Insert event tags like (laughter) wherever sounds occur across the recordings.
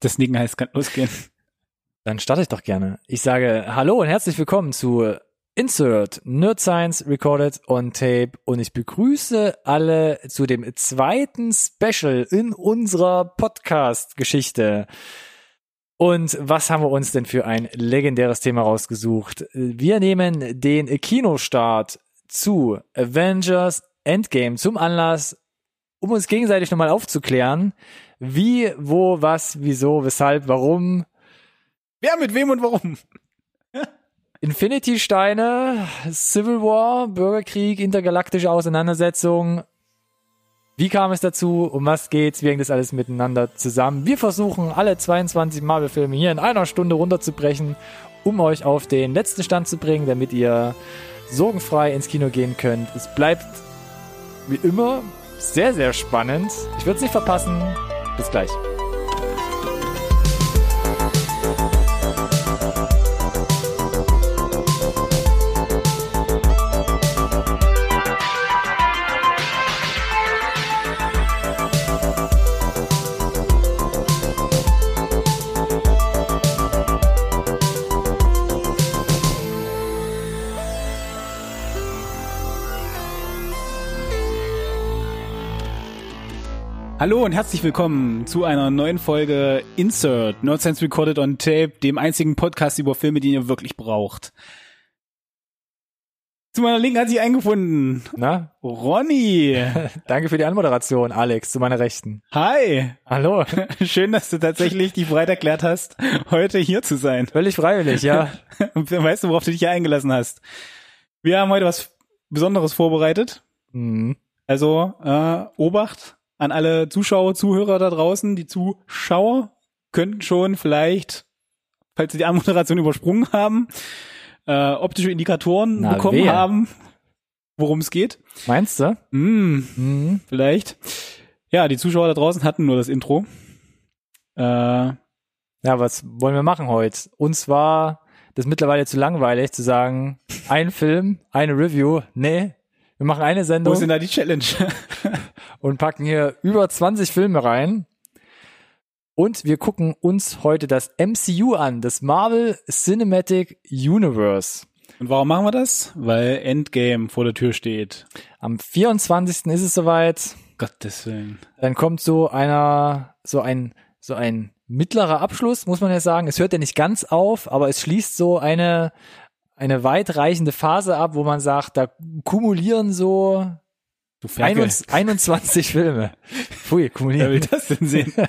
Das Nicken heißt, kann losgehen. Dann starte ich doch gerne. Ich sage Hallo und herzlich willkommen zu Insert Nerd Science Recorded on Tape und ich begrüße alle zu dem zweiten Special in unserer Podcast-Geschichte. Und was haben wir uns denn für ein legendäres Thema rausgesucht? Wir nehmen den Kinostart zu Avengers Endgame zum Anlass, um uns gegenseitig nochmal aufzuklären, wie, wo, was, wieso, weshalb, warum. Wer mit wem und warum? Infinity-Steine, Civil War, Bürgerkrieg, intergalaktische Auseinandersetzung. Wie kam es dazu? Um was geht's? Wie hängt das alles miteinander zusammen? Wir versuchen alle 22 Marvel-Filme hier in einer Stunde runterzubrechen, um euch auf den letzten Stand zu bringen, damit ihr sorgenfrei ins Kino gehen könnt. Es bleibt wie immer sehr, sehr spannend. Ich würde es nicht verpassen. Bis gleich. Hallo und herzlich willkommen zu einer neuen Folge Insert Science Recorded on Tape, dem einzigen Podcast über Filme, die ihr wirklich braucht. Zu meiner Linken hat sich eingefunden. Na? Ronny. (laughs) Danke für die Anmoderation, Alex, zu meiner Rechten. Hi. Hallo. (laughs) Schön, dass du tatsächlich dich bereit erklärt hast, heute hier zu sein. Völlig freiwillig, ja. Und (laughs) weißt du, worauf du dich hier eingelassen hast? Wir haben heute was Besonderes vorbereitet. Mhm. Also, äh, Obacht an alle Zuschauer, Zuhörer da draußen. Die Zuschauer könnten schon vielleicht, falls sie die Anmoderation (laughs) übersprungen haben, äh, optische Indikatoren Na, bekommen wehe. haben, worum es geht. Meinst du? Mm, Mhm. vielleicht. Ja, die Zuschauer da draußen hatten nur das Intro. Äh, Ja, was wollen wir machen heute? Uns war das mittlerweile zu langweilig zu sagen, ein Film, eine Review. Nee, wir machen eine wo Sendung ist denn da die Challenge? (laughs) und packen hier über 20 Filme rein. Und wir gucken uns heute das MCU an, das Marvel Cinematic Universe. Und warum machen wir das? Weil Endgame vor der Tür steht. Am 24. ist es soweit. Gottes Willen. Dann kommt so einer, so ein, so ein mittlerer Abschluss, muss man ja sagen. Es hört ja nicht ganz auf, aber es schließt so eine, eine weitreichende Phase ab, wo man sagt, da kumulieren so Du Ferkel. 21, 21 Filme. Pfui, Wer kumulieren. will das denn sehen? (laughs)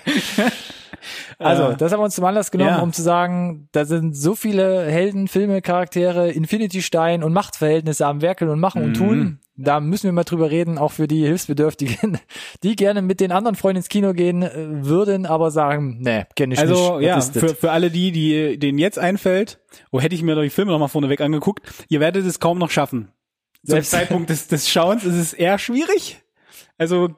Also, das haben wir uns zum Anlass genommen, ja. um zu sagen, da sind so viele Helden, Filme, Charaktere, Infinity Stein und Machtverhältnisse am Werkeln und Machen und Mhm. Tun. Da müssen wir mal drüber reden, auch für die Hilfsbedürftigen, (laughs) die gerne mit den anderen Freunden ins Kino gehen äh, würden, aber sagen, nee, kenne ich nicht. Also ja, für, für alle die, die denen jetzt einfällt, oh, hätte ich mir doch die Filme noch mal vorneweg angeguckt, ihr werdet es kaum noch schaffen. Zum Selbst- Zeitpunkt des, des Schauens ist es eher schwierig. Also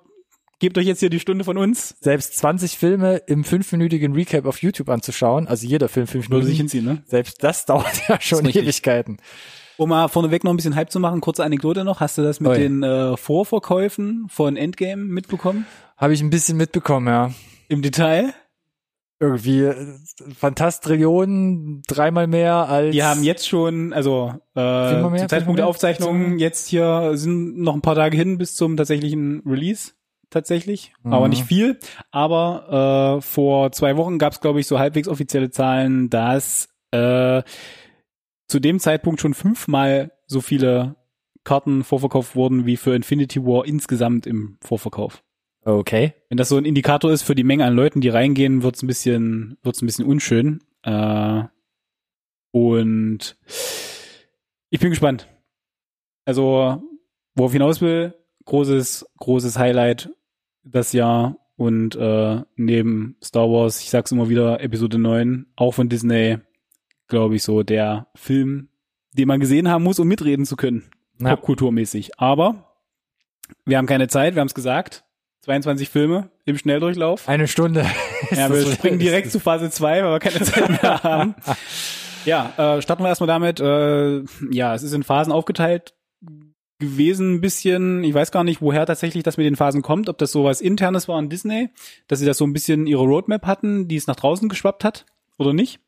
gebt euch jetzt hier die Stunde von uns. Selbst 20 Filme im fünfminütigen Recap auf YouTube anzuschauen, also jeder Film fünf Würde Minuten, sich hinziehen, ne? selbst das (laughs) dauert ja schon. Ewigkeiten. Um mal vorneweg noch ein bisschen Hype zu machen, kurze Anekdote noch. Hast du das mit Oi. den äh, Vorverkäufen von Endgame mitbekommen? Habe ich ein bisschen mitbekommen, ja. Im Detail? Irgendwie äh, Fantastrillionen, dreimal mehr als Die haben jetzt schon, also äh, mehr, zum Zeitpunkt der? Aufzeichnung, jetzt hier sind noch ein paar Tage hin bis zum tatsächlichen Release. Tatsächlich, aber Mhm. nicht viel. Aber äh, vor zwei Wochen gab es, glaube ich, so halbwegs offizielle Zahlen, dass äh, zu dem Zeitpunkt schon fünfmal so viele Karten vorverkauft wurden wie für Infinity War insgesamt im Vorverkauf. Okay. Wenn das so ein Indikator ist für die Menge an Leuten, die reingehen, wird's ein bisschen, wird's ein bisschen unschön. Äh, und ich bin gespannt. Also, worauf ich hinaus will, großes, großes Highlight das Jahr und äh, neben Star Wars, ich sag's immer wieder, Episode 9, auch von Disney, glaube ich, so der Film, den man gesehen haben muss, um mitreden zu können. Ja. Popkulturmäßig. Aber wir haben keine Zeit, wir haben es gesagt. 22 Filme im Schnelldurchlauf. Eine Stunde. (laughs) Ja, wir springen direkt zu Phase 2, weil wir keine (laughs) Zeit mehr haben. Ja, äh, starten wir erstmal damit. Äh, ja, es ist in Phasen aufgeteilt gewesen, ein bisschen. Ich weiß gar nicht, woher tatsächlich das mit den Phasen kommt, ob das sowas internes war an Disney, dass sie das so ein bisschen ihre Roadmap hatten, die es nach draußen geschwappt hat oder nicht.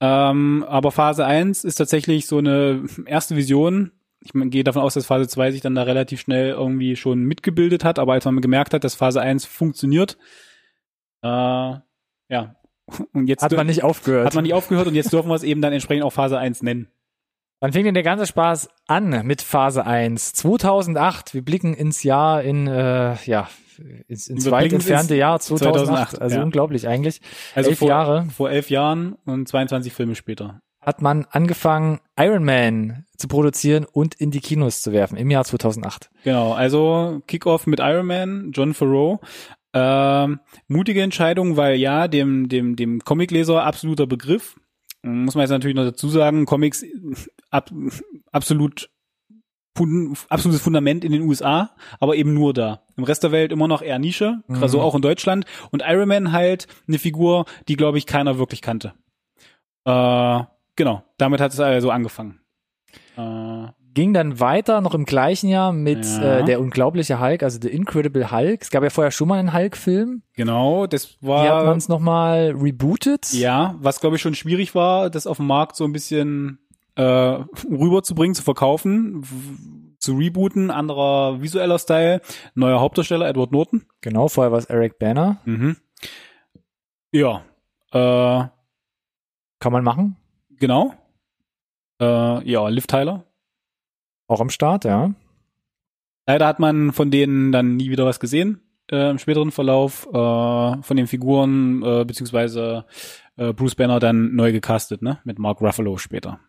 Ähm, aber Phase 1 ist tatsächlich so eine erste Vision. Ich gehe davon aus, dass Phase 2 sich dann da relativ schnell irgendwie schon mitgebildet hat, aber als man gemerkt hat, dass Phase 1 funktioniert, äh, ja. Und jetzt Hat man nicht aufgehört. hat man nicht aufgehört und jetzt dürfen wir es eben dann entsprechend auch Phase 1 nennen. Wann fing denn der ganze Spaß an mit Phase 1? 2008. Wir blicken ins Jahr in, äh, ja, ins, ins weit entfernte ins Jahr 2008. 2008, also ja. unglaublich eigentlich. Also Elf vor, Jahre. vor elf Jahren und 22 Filme später. Hat man angefangen, Iron Man zu produzieren und in die Kinos zu werfen im Jahr 2008. Genau, also Kickoff mit Iron Man, John Farrow. Ähm, mutige Entscheidung, weil ja, dem, dem, dem Comicleser absoluter Begriff. Muss man jetzt natürlich noch dazu sagen, Comics ab, absolut absolutes Fundament in den USA, aber eben nur da. Im Rest der Welt immer noch eher Nische, Mhm. so auch in Deutschland. Und Iron Man halt eine Figur, die, glaube ich, keiner wirklich kannte. Äh, genau, damit hat es also angefangen. Äh, Ging dann weiter noch im gleichen Jahr mit Ja. äh, der unglaubliche Hulk, also The Incredible Hulk. Es gab ja vorher schon mal einen Hulk-Film. genau, das Hier hat war man es nochmal rebootet. Ja, was glaube ich schon schwierig war, das auf dem Markt so ein bisschen äh, rüberzubringen, zu verkaufen, zu rebooten, anderer visueller Style, neuer Hauptdarsteller Edward Norton. Genau, vorher war es Eric Banner. Mhm. Ja, äh, Kann man machen. Genau. Äh, ja, Liv Tyler. Auch am Start, ja. Leider hat man von denen dann nie wieder was gesehen äh, im späteren Verlauf äh, von den Figuren äh, beziehungsweise äh, Bruce Banner dann neu gecastet, ne, mit Mark Ruffalo später.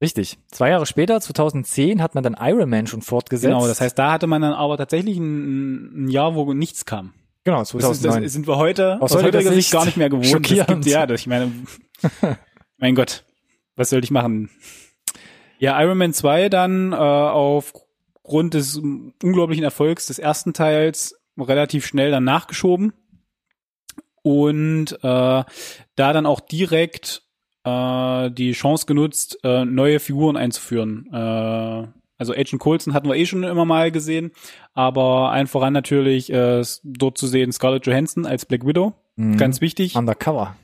Richtig. Zwei Jahre später, 2010, hat man dann Iron Man schon fortgesetzt. Genau, das heißt, da hatte man dann aber tatsächlich ein, ein Jahr, wo nichts kam. genau, Das, ist, 2009. das sind wir heute Aus aus heutiger Sicht gar nicht mehr gewohnt. Das gibt, ja, das, ich meine, (laughs) mein Gott, was soll ich machen? Ja, Iron Man 2 dann äh, aufgrund des unglaublichen Erfolgs des ersten Teils relativ schnell dann nachgeschoben und äh, da dann auch direkt äh, die Chance genutzt, äh, neue Figuren einzuführen. Äh, also Agent Coulson hatten wir eh schon immer mal gesehen, aber allen voran natürlich äh, dort zu sehen Scarlett Johansson als Black Widow, Mhm. ganz wichtig Undercover.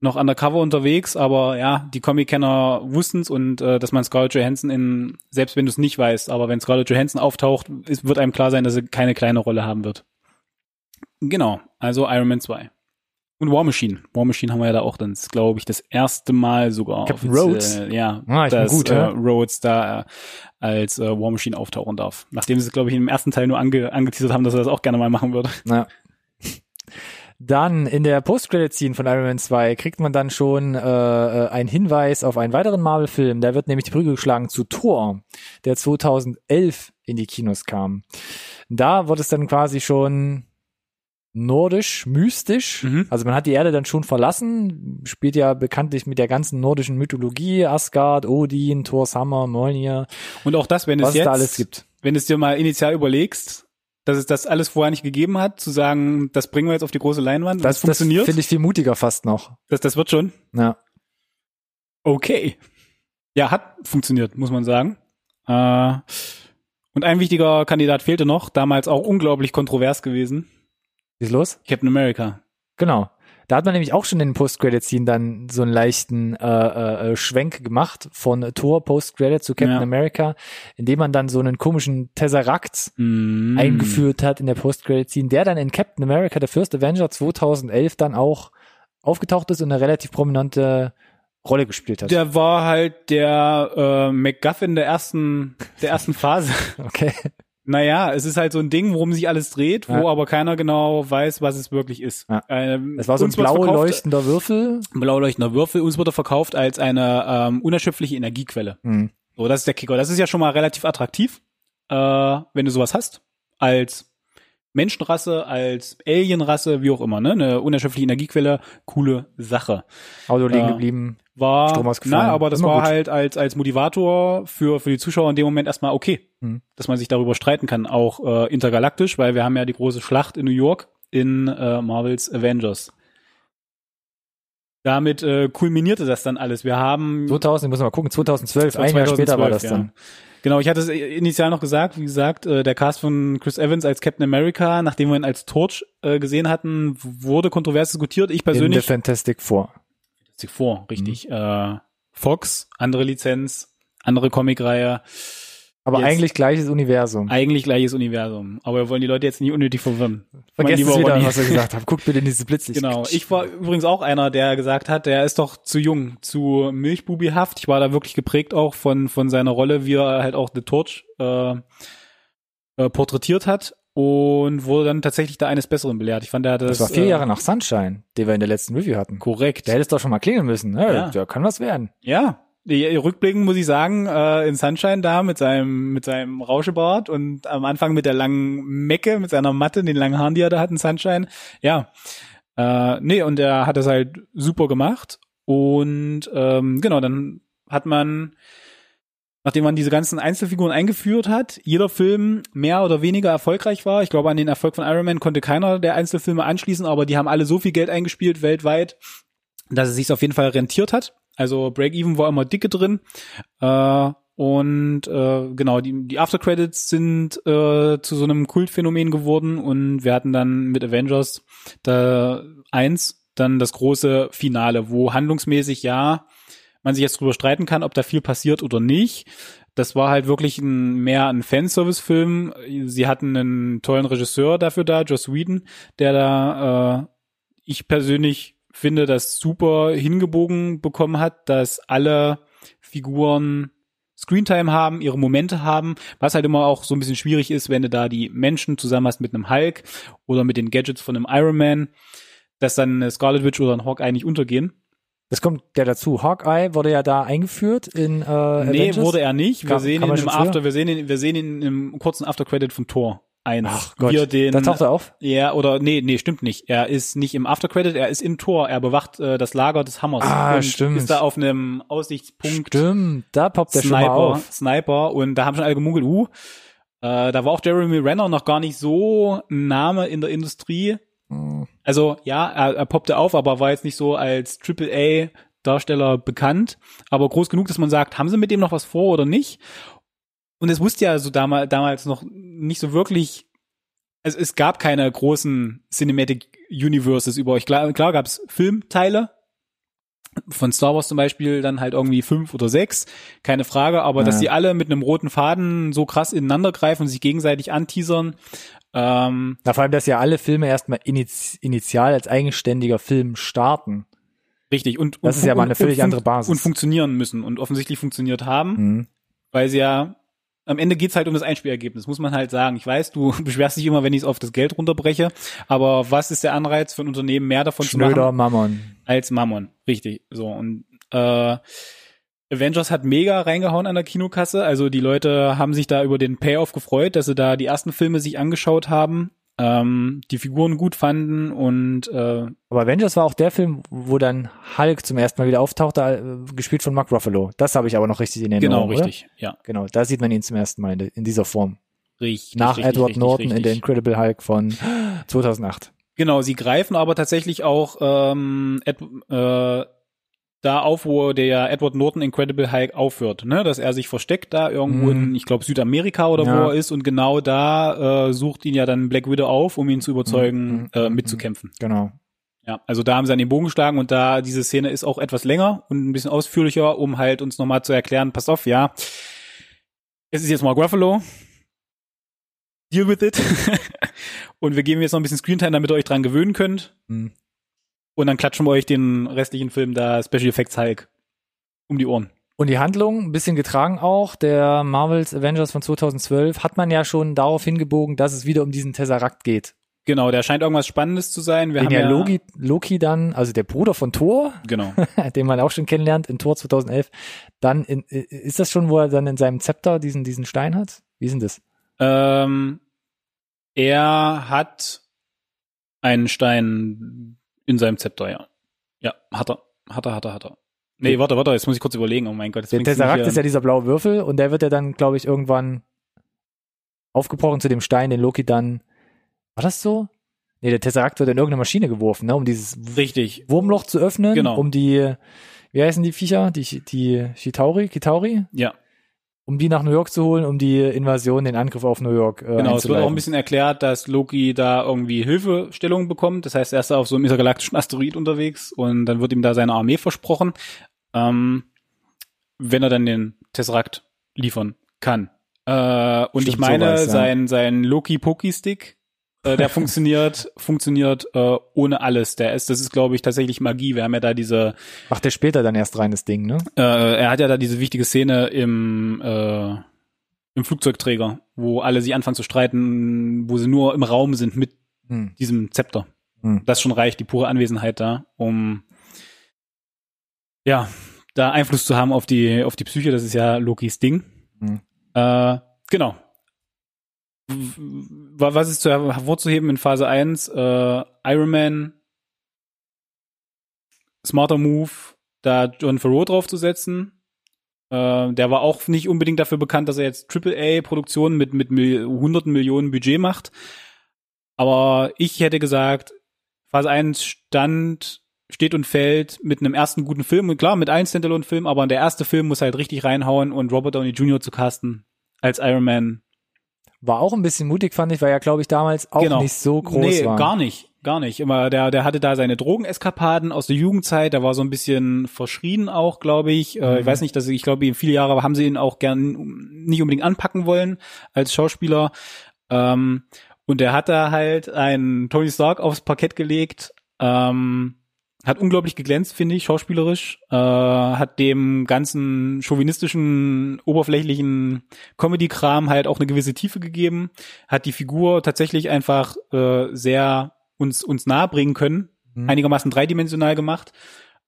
Noch undercover unterwegs, aber ja, die Comic-Kenner wussten's und äh, dass man Scarlett Johansson in, selbst wenn du es nicht weißt, aber wenn Scarlett Johansson auftaucht, ist, wird einem klar sein, dass sie keine kleine Rolle haben wird. Genau, also Iron Man 2. Und War Machine. War Machine haben wir ja da auch dann, glaube ich, das erste Mal sogar. Captain Rhodes? Ja, Ah, dass gut, äh, ja. Rhodes da äh, als äh, War Machine auftauchen darf. Nachdem sie es, glaube ich, im ersten Teil nur ange angeteasert haben, dass er das auch gerne mal machen würde. Ja. Dann in der Post-Credit-Scene von Iron Man 2 kriegt man dann schon äh, äh, einen Hinweis auf einen weiteren Marvel-Film. Da wird nämlich die Brücke geschlagen zu Thor, der 2011 in die Kinos kam. Da wird es dann quasi schon nordisch, mystisch. Mhm. Also man hat die Erde dann schon verlassen, spielt ja bekanntlich mit der ganzen nordischen Mythologie, Asgard, Odin, Thor's Hammer, Mjolnir, Und auch das, wenn was es es jetzt da alles gibt. wenn du es dir mal initial überlegst, dass es das alles vorher nicht gegeben hat, zu sagen, das bringen wir jetzt auf die große Leinwand, das, Das, das funktioniert, finde ich viel mutiger fast noch. das, das wird schon. Ja. Okay. Ja, hat funktioniert, muss man sagen. Äh, und ein wichtiger Kandidat fehlte noch, damals auch unglaublich kontrovers gewesen, Wie ist los? Captain America. Genau. Da hat man nämlich auch schon in den Post-Credit-Scene dann so einen leichten äh, äh, Schwenk gemacht von Thor Post-Credit zu Captain Ja. America, indem man dann so einen komischen Tesseract Mm. eingeführt hat in der Post-Credit-Scene, der dann in Captain America, der First Avenger 2011 dann auch aufgetaucht ist und eine relativ prominente Rolle gespielt hat. Der war halt der äh, MacGuffin der ersten, der ersten Phase. (laughs) Okay. Naja, es ist halt so ein Ding, worum sich alles dreht, wo Ja. aber keiner genau weiß, was es wirklich ist. Ja. Ähm, Es war so ein blau verkauft- leuchtender Würfel. blau leuchtender Würfel. Uns wurde er verkauft als eine ähm, unerschöpfliche Energiequelle. Hm. So, das ist der Kicker. Das ist ja schon mal relativ attraktiv, äh, wenn du sowas hast. Als Menschenrasse, als Alienrasse, wie auch immer, ne? Eine unerschöpfliche Energiequelle, coole Sache. Auto liegen Ja. geblieben. War, Strom ausgefallen. na, aber das Immer war gut. halt als, als Motivator für, für die Zuschauer in dem Moment erstmal okay, Hm. dass man sich darüber streiten kann, auch äh, intergalaktisch, weil wir haben ja die große Schlacht in New York in äh, Marvels Avengers. Damit äh, kulminierte das dann alles. Wir haben 2000, ich muss mal gucken, 2012, Das war ein Jahr später war das 2012, dann. Genau, ich hatte es initial noch gesagt, wie gesagt, äh, der Cast von Chris Evans als Captain America, nachdem wir ihn als Torch äh, gesehen hatten, wurde kontrovers diskutiert. Ich In The persönlich Fantastic Four. Four, richtig. Äh, Fox, andere Lizenz, andere Comicreihe, Aber Jetzt- eigentlich gleiches Universum. eigentlich gleiches Universum. Aber wir wollen die Leute jetzt nicht unnötig verwirren. Vergesst es wieder, Ronny. was ich gesagt habe. Guckt bitte in dieses (laughs) Blitzlicht. Genau. Ich war übrigens auch einer, der gesagt hat, der ist doch zu jung, zu milchbubihaft. Ich war da wirklich geprägt auch von, von seiner Rolle, wie er halt auch The Torch äh, äh, porträtiert hat und wurde dann tatsächlich da eines Besseren belehrt. Ich fand, hat das, Das war vier äh, Jahre nach Sunshine, den wir in der letzten Review hatten. korrekt. Der hätte es doch schon mal klingeln müssen. Ja, Ja. Der kann was werden. Ja, die, rückblickend muss ich sagen, äh, in Sunshine da mit seinem mit seinem Rauschebart und am Anfang mit der langen Mecke, mit seiner Matte, den langen Haaren, die er da hat in Sunshine. Ja, äh, nee, und er hat das halt super gemacht und ähm, genau, dann hat man Nachdem man diese ganzen Einzelfiguren eingeführt hat, jeder Film mehr oder weniger erfolgreich war. Ich glaube, an den Erfolg von Iron Man konnte keiner der Einzelfilme anschließen, aber die haben alle so viel Geld eingespielt weltweit, dass es sich auf jeden Fall rentiert hat. Also Break-Even war immer dicke drin. Äh, und äh, genau, die, die Aftercredits sind äh, zu so einem Kultphänomen geworden und wir hatten dann mit Avengers da eins dann das große Finale, wo handlungsmäßig ja man sich jetzt drüber streiten kann, ob da viel passiert oder nicht. Das war halt wirklich ein, mehr ein Fanservice-Film. Sie hatten einen tollen Regisseur dafür da, Joss Whedon, der da, äh, ich persönlich finde, das super hingebogen bekommen hat, dass alle Figuren Screentime haben, ihre Momente haben, was halt immer auch so ein bisschen schwierig ist, wenn du da die Menschen zusammen hast mit einem Hulk oder mit den Gadgets von einem Iron Man, dass dann eine Scarlet Witch oder ein Hawkeye nicht untergehen. Das kommt ja dazu. Hawkeye wurde ja da eingeführt in äh, Nee, Avengers. wurde er nicht. Wir Kam- sehen kam ihn im früher? After, wir sehen ihn, wir sehen ihn im kurzen Aftercredit von Thor 1. Ach Gott, Wie er den, da taucht er auf. Ja, oder nee, nee, stimmt nicht. Er ist nicht im Aftercredit, er ist im Tor. Er bewacht äh, das Lager des Hammers Ah, stimmt. ist da auf einem Aussichtspunkt Stimmt, da poppt der schon mal Sniper, auf. Sniper und da haben schon alle gemungelt, uh, äh, da war auch Jeremy Renner noch gar nicht so ein Name in der Industrie. Hm. Also ja, er, er poppte auf, aber war jetzt nicht so als AAA Darsteller bekannt, aber groß genug, dass man sagt, haben sie mit dem noch was vor oder nicht? Und es wusste ja so damals, damals noch nicht so wirklich, also es gab keine großen Cinematic Universes über euch. Klar, klar gab es Filmteile, von Star Wars zum Beispiel dann halt irgendwie fünf oder sechs, keine Frage, aber Ja. dass die alle mit einem roten Faden so krass ineinander greifen und sich gegenseitig anteasern, ähm, Na, vor allem, dass ja alle Filme erstmal initial als eigenständiger Film starten. richtig und Das und, ist ja mal eine völlig andere Basis. und funktionieren müssen und offensichtlich funktioniert haben, Mhm. weil sie ja am Ende geht's halt um das Einspielergebnis, muss man halt sagen. Ich weiß, du (laughs) beschwerst dich immer, wenn ich es auf das Geld runterbreche, aber was ist der Anreiz für ein Unternehmen, mehr davon zu machen? Schnöder Mammon. als Mammon, richtig. So und äh, Avengers hat mega reingehauen an der Kinokasse. Also die Leute haben sich da über den Payoff gefreut, dass sie da die ersten Filme sich angeschaut haben, ähm, die Figuren gut fanden und äh, Aber Avengers war auch der Film, wo dann Hulk zum ersten Mal wieder auftauchte, äh, gespielt von Mark Ruffalo. Das habe ich aber noch richtig in Erinnerung. genau oder? richtig, ja, Genau, da sieht man ihn zum ersten Mal in, in dieser Form. richtig. Nach richtig, Edward richtig, Norton in richtig. der Incredible Hulk von (gasps) 2008. Genau, sie greifen aber tatsächlich auch ähm, Ed, äh, da auf, wo der Edward Norton Incredible Hulk aufhört, ne? Dass er sich versteckt da irgendwo Mhm. in, ich glaube, Südamerika oder Ja. wo er ist und genau da äh, sucht ihn ja dann Black Widow auf, um ihn zu überzeugen, Mhm. äh, Mhm. mitzukämpfen. Genau. Ja, also da haben sie an den Bogen geschlagen und da diese Szene ist auch etwas länger und ein bisschen ausführlicher, um halt uns nochmal zu erklären, pass auf, ja, es ist jetzt Mark Ruffalo, deal with it (laughs) und wir geben jetzt noch ein bisschen Screentime, damit ihr euch dran gewöhnen könnt Mhm. Und dann klatschen wir euch den restlichen Film da Special Effects Hulk um die Ohren. Und die Handlung, ein bisschen getragen auch, der Marvels Avengers von 2012, hat man ja schon darauf hingebogen, dass es wieder um diesen Tesseract geht. Genau, der scheint irgendwas Spannendes zu sein. Wir den haben ja ja Loki, Loki dann, also der Bruder von Thor, Genau. (laughs) den man auch schon kennenlernt in Tor 2011, dann in, ist das schon, wo er dann in seinem Zepter diesen, diesen Stein hat? Wie ist denn das? ähm, er hat einen Stein in seinem Zepter, ja. Ja, hat er. Hat er, hat er, hat er. Nee, warte, warte, jetzt muss ich kurz überlegen. Oh mein Gott, Der Tesseract ist ja dieser blaue Würfel und der wird ja dann, glaube ich, irgendwann aufgebrochen zu dem Stein, den Loki dann, war das so? Nee, der Tesseract wird in irgendeine Maschine geworfen, ne, um dieses Richtig. Wurmloch zu öffnen, Genau. um die, wie heißen die Viecher? Die, die Chitauri, Kitauri? Ja. Um die nach New York zu holen, um die Invasion, den Angriff auf New York äh, Genau, es wird auch ein bisschen erklärt, dass Loki da irgendwie Hilfestellung bekommt. Das heißt, er ist auf so einem intergalaktischen Asteroid unterwegs und dann wird ihm da seine Armee versprochen, ähm, wenn er dann den Tesseract liefern kann. Äh, und Stimmt, ich meine, sowas, ja. sein, sein Loki-Poki-Stick, äh, der funktioniert, funktioniert äh, ohne alles. Der ist, das ist, glaube ich, tatsächlich Magie. Wir haben ja da diese, Macht der später dann erst rein, das Ding, ne? äh, er hat ja da diese wichtige Szene im, äh, im Flugzeugträger, wo alle sich anfangen zu streiten, wo sie nur im Raum sind mit Hm. diesem Zepter. Hm. Das schon reicht, die pure Anwesenheit da, um ja, da Einfluss zu haben auf die, auf die Psyche. Das ist ja Lokis Ding. Hm. Äh, genau. Was ist zu hervorzuheben in Phase 1? Äh, Iron Man, smarter Move, da John Farrow draufzusetzen. Äh, der war auch nicht unbedingt dafür bekannt, dass er jetzt AAA-Produktionen mit, mit Mil hunderten Millionen Budget macht. Aber ich hätte gesagt, Phase 1 stand, steht und fällt mit einem ersten guten Film. Und klar, mit allen Standalone-Filmen, aber der erste Film muss halt richtig reinhauen und Robert Downey Jr. zu casten als Iron Man. War auch ein bisschen mutig, fand ich, weil er, glaube ich, damals auch Genau. nicht so groß nee, war. gar nicht. Gar nicht. Immer, der, der hatte da seine Drogeneskapaden aus der Jugendzeit, der war so ein bisschen verschrien auch, glaube ich. Äh, ich Mhm. weiß nicht, dass ich glaube, viele Jahre haben sie ihn auch gern nicht unbedingt anpacken wollen als Schauspieler. Ähm, und der hat da halt einen Tony Stark aufs Parkett gelegt. Ähm, hat unglaublich geglänzt, finde ich, schauspielerisch. Äh, hat dem ganzen chauvinistischen, oberflächlichen Comedy-Kram halt auch eine gewisse Tiefe gegeben. Hat die Figur tatsächlich einfach äh, sehr uns uns nahe bringen können, Mhm. einigermaßen dreidimensional gemacht.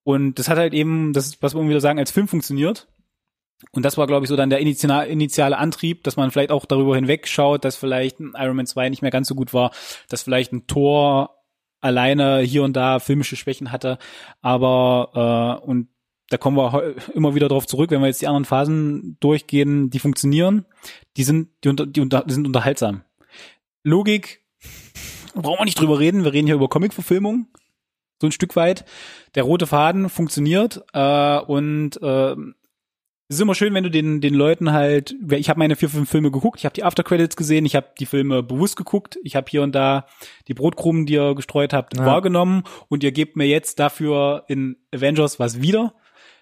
Und das hat halt eben, das ist, was wir immer wieder sagen, als Film funktioniert. Und das war, glaube ich, so dann der initiale, initiale Antrieb, dass man vielleicht auch darüber hinwegschaut, dass vielleicht ein Iron Man 2 nicht mehr ganz so gut war, dass vielleicht ein Tor alleine hier und da filmische Schwächen hatte. Aber äh, und da kommen wir immer wieder drauf zurück, wenn wir jetzt die anderen Phasen durchgehen, die funktionieren, die sind, die, unter, die, unter, die sind unterhaltsam. Logik, brauchen wir nicht drüber reden, wir reden hier über Comic-Verfilmung, so ein Stück weit. Der rote Faden funktioniert äh, und äh, es ist immer schön, wenn du den den Leuten halt, ich habe meine vier fünf Filme geguckt, ich habe die Aftercredits gesehen, ich habe die Filme bewusst geguckt, ich habe hier und da die Brotkrumen, die ihr gestreut habt, Ja. wahrgenommen und ihr gebt mir jetzt dafür in Avengers was wieder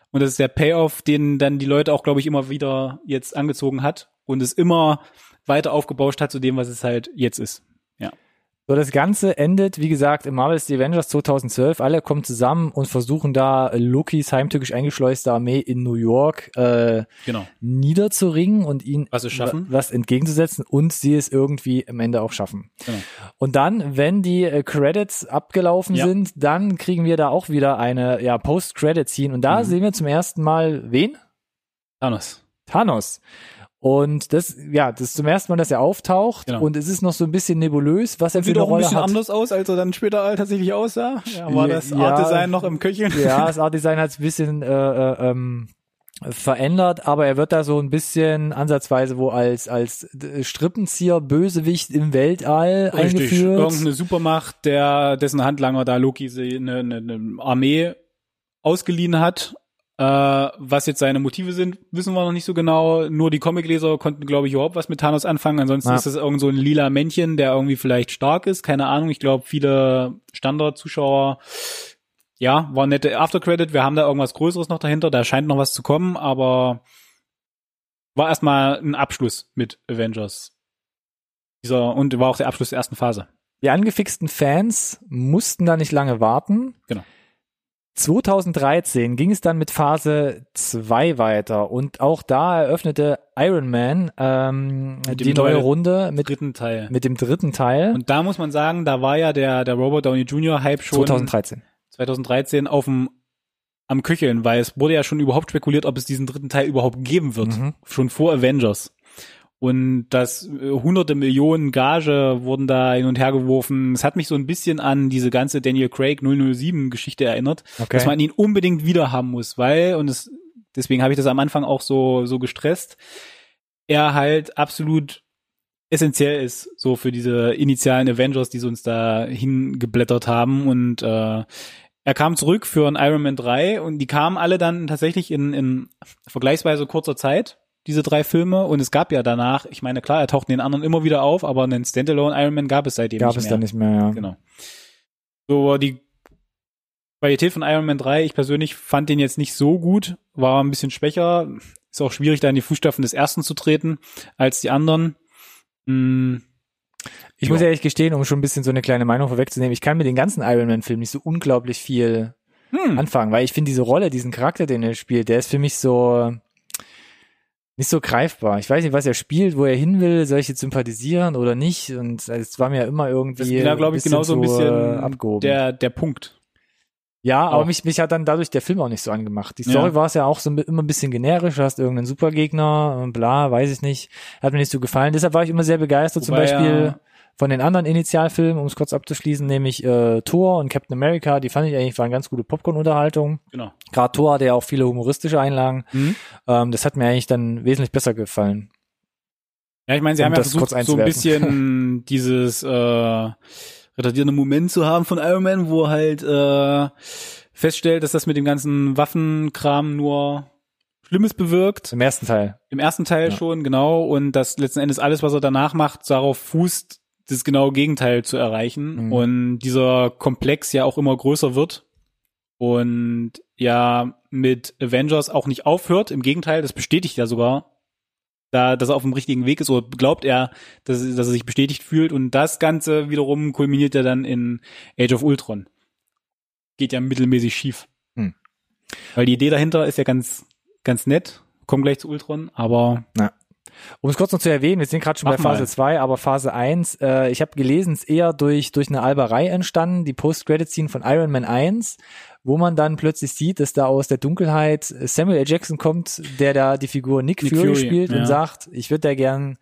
und das ist der Payoff, den dann die Leute auch, glaube ich, immer wieder jetzt angezogen hat und es immer weiter aufgebauscht hat zu dem, was es halt jetzt ist. So, das Ganze endet, wie gesagt, im Marvel's The Avengers 2012. Alle kommen zusammen und versuchen da Lokis heimtückisch eingeschleuste Armee in New York äh, Genau. niederzuringen und ihnen Was schaffen. wa- was entgegenzusetzen und sie es irgendwie am Ende auch schaffen. Genau. Und dann, wenn die äh, Credits abgelaufen Ja. sind, dann kriegen wir da auch wieder eine ja, Post-Credit-Scene. Und da Mhm. sehen wir zum ersten Mal wen? Thanos. Thanos. Und das, ja, das ist zum ersten Mal, dass er auftaucht Genau. und es ist noch so ein bisschen nebulös, was er für Sieht eine auch ein Rolle bisschen hat. anders aus, als er dann später tatsächlich aussah. Ja, war das Ja. Art-Design noch im Köcheln? Ja, (laughs) das Art Design hat es ein bisschen äh, äh, ähm, verändert, aber er wird da so ein bisschen ansatzweise wo als als Strippenzieher Bösewicht im Weltall Richtig. eingeführt. Irgendeine Supermacht, der, dessen Handlanger da Loki eine, eine, eine Armee ausgeliehen hat. Äh, was jetzt seine Motive sind, wissen wir noch nicht so genau. Nur die Comicleser konnten, glaube ich, überhaupt was mit Thanos anfangen. Ansonsten Ja. ist das irgend so ein lila Männchen, der irgendwie vielleicht stark ist. Keine Ahnung. Ich glaube, viele Standard-Zuschauer, ja, war nette Aftercredit. Wir haben da irgendwas Größeres noch dahinter. Da scheint noch was zu kommen, aber war erstmal ein Abschluss mit Avengers. Dieser, und war auch der Abschluss der ersten Phase. Die angefixten Fans mussten da nicht lange warten. Genau. 2013 ging es dann mit Phase 2 weiter und auch da eröffnete Iron Man ähm, die neue Runde mit, dritten Teil. mit dem dritten Teil. Und da muss man sagen, da war ja der, der Robert Downey Jr. Hype schon 2013. 2013 auf dem am Köcheln, weil es wurde ja schon überhaupt spekuliert, ob es diesen dritten Teil überhaupt geben wird. Mhm. Schon vor Avengers. Und das äh, hunderte Millionen Gage wurden da hin und her geworfen. Es hat mich so ein bisschen an diese ganze Daniel Craig 007 Geschichte erinnert, Okay. dass man ihn unbedingt wieder haben muss, weil, und es, deswegen habe ich das am Anfang auch so, so gestresst, er halt absolut essentiell ist, so für diese initialen Avengers, die sie uns da hingeblättert haben. Und äh, er kam zurück für ein Iron Man 3 und die kamen alle dann tatsächlich in, in vergleichsweise kurzer Zeit, diese drei Filme. Und es gab ja danach, ich meine, klar, er taucht in den anderen immer wieder auf, aber einen Standalone Iron Man gab es seitdem Gab nicht es mehr. dann nicht mehr, ja. Genau. So, die Qualität von Iron Man 3, ich persönlich fand den jetzt nicht so gut, war ein bisschen schwächer. Ist auch schwierig, da in die Fußstapfen des ersten zu treten als die anderen. Hm, Ich Ja. muss ehrlich gestehen, um schon ein bisschen so eine kleine Meinung vorwegzunehmen, ich kann mit den ganzen Iron Man-Filmen nicht so unglaublich viel hm. anfangen, weil ich finde diese Rolle, diesen Charakter, den er spielt, der ist für mich so nicht so greifbar. Ich weiß nicht, was er spielt, wo er hin will, soll ich jetzt sympathisieren oder nicht? Und es war mir immer irgendwie Das da, glaube ich, bisschen genauso ein so, bisschen äh, abgehoben. der, der Punkt. ja, aber auch. mich, mich hat dann dadurch der Film auch nicht so angemacht. Die Story Ja. war es ja auch so immer ein bisschen generisch, du hast irgendeinen Supergegner und bla, weiß ich nicht. Hat mir nicht so gefallen. Deshalb war ich immer sehr begeistert, zum Wobei Beispiel ja- von den anderen Initialfilmen, um es kurz abzuschließen, nämlich äh, Thor und Captain America, die fand ich eigentlich waren ganz gute Popcorn-Unterhaltung. Genau. Gerade Thor hatte ja auch viele humoristische Einlagen. Mhm. Ähm, das hat mir eigentlich dann wesentlich besser gefallen. Ja, ich meine, sie Um haben ja versucht, so ein bisschen (laughs) dieses äh, retardierende Moment zu haben von Iron Man, wo halt äh, feststellt, dass das mit dem ganzen Waffenkram nur Schlimmes bewirkt. Im ersten Teil. Im ersten Teil Ja. schon, genau. Und dass letzten Endes alles, was er danach macht, darauf fußt, das genaue Gegenteil zu erreichen. Mhm. Und dieser Komplex ja auch immer größer wird. Und ja, mit Avengers auch nicht aufhört. Im Gegenteil, das bestätigt ja sogar, da, dass er auf dem richtigen Weg ist, oder glaubt er, dass, dass er sich bestätigt fühlt. Und das Ganze wiederum kulminiert ja dann in Age of Ultron. Geht ja mittelmäßig schief. Hm. Weil die Idee dahinter ist ja ganz, ganz nett. Kommen gleich zu Ultron, aber Um es kurz noch zu erwähnen, wir sind gerade schon Mach bei Phase mal. 2, aber Phase 1, äh, ich habe gelesen, ist eher durch, durch eine Alberei entstanden, die Post-Credit-Scene von Iron Man 1, wo man dann plötzlich sieht, dass da aus der Dunkelheit Samuel L. Jackson kommt, der da die Figur Nick, Nick Fury, Fury, spielt ja. und sagt, ich würde da gern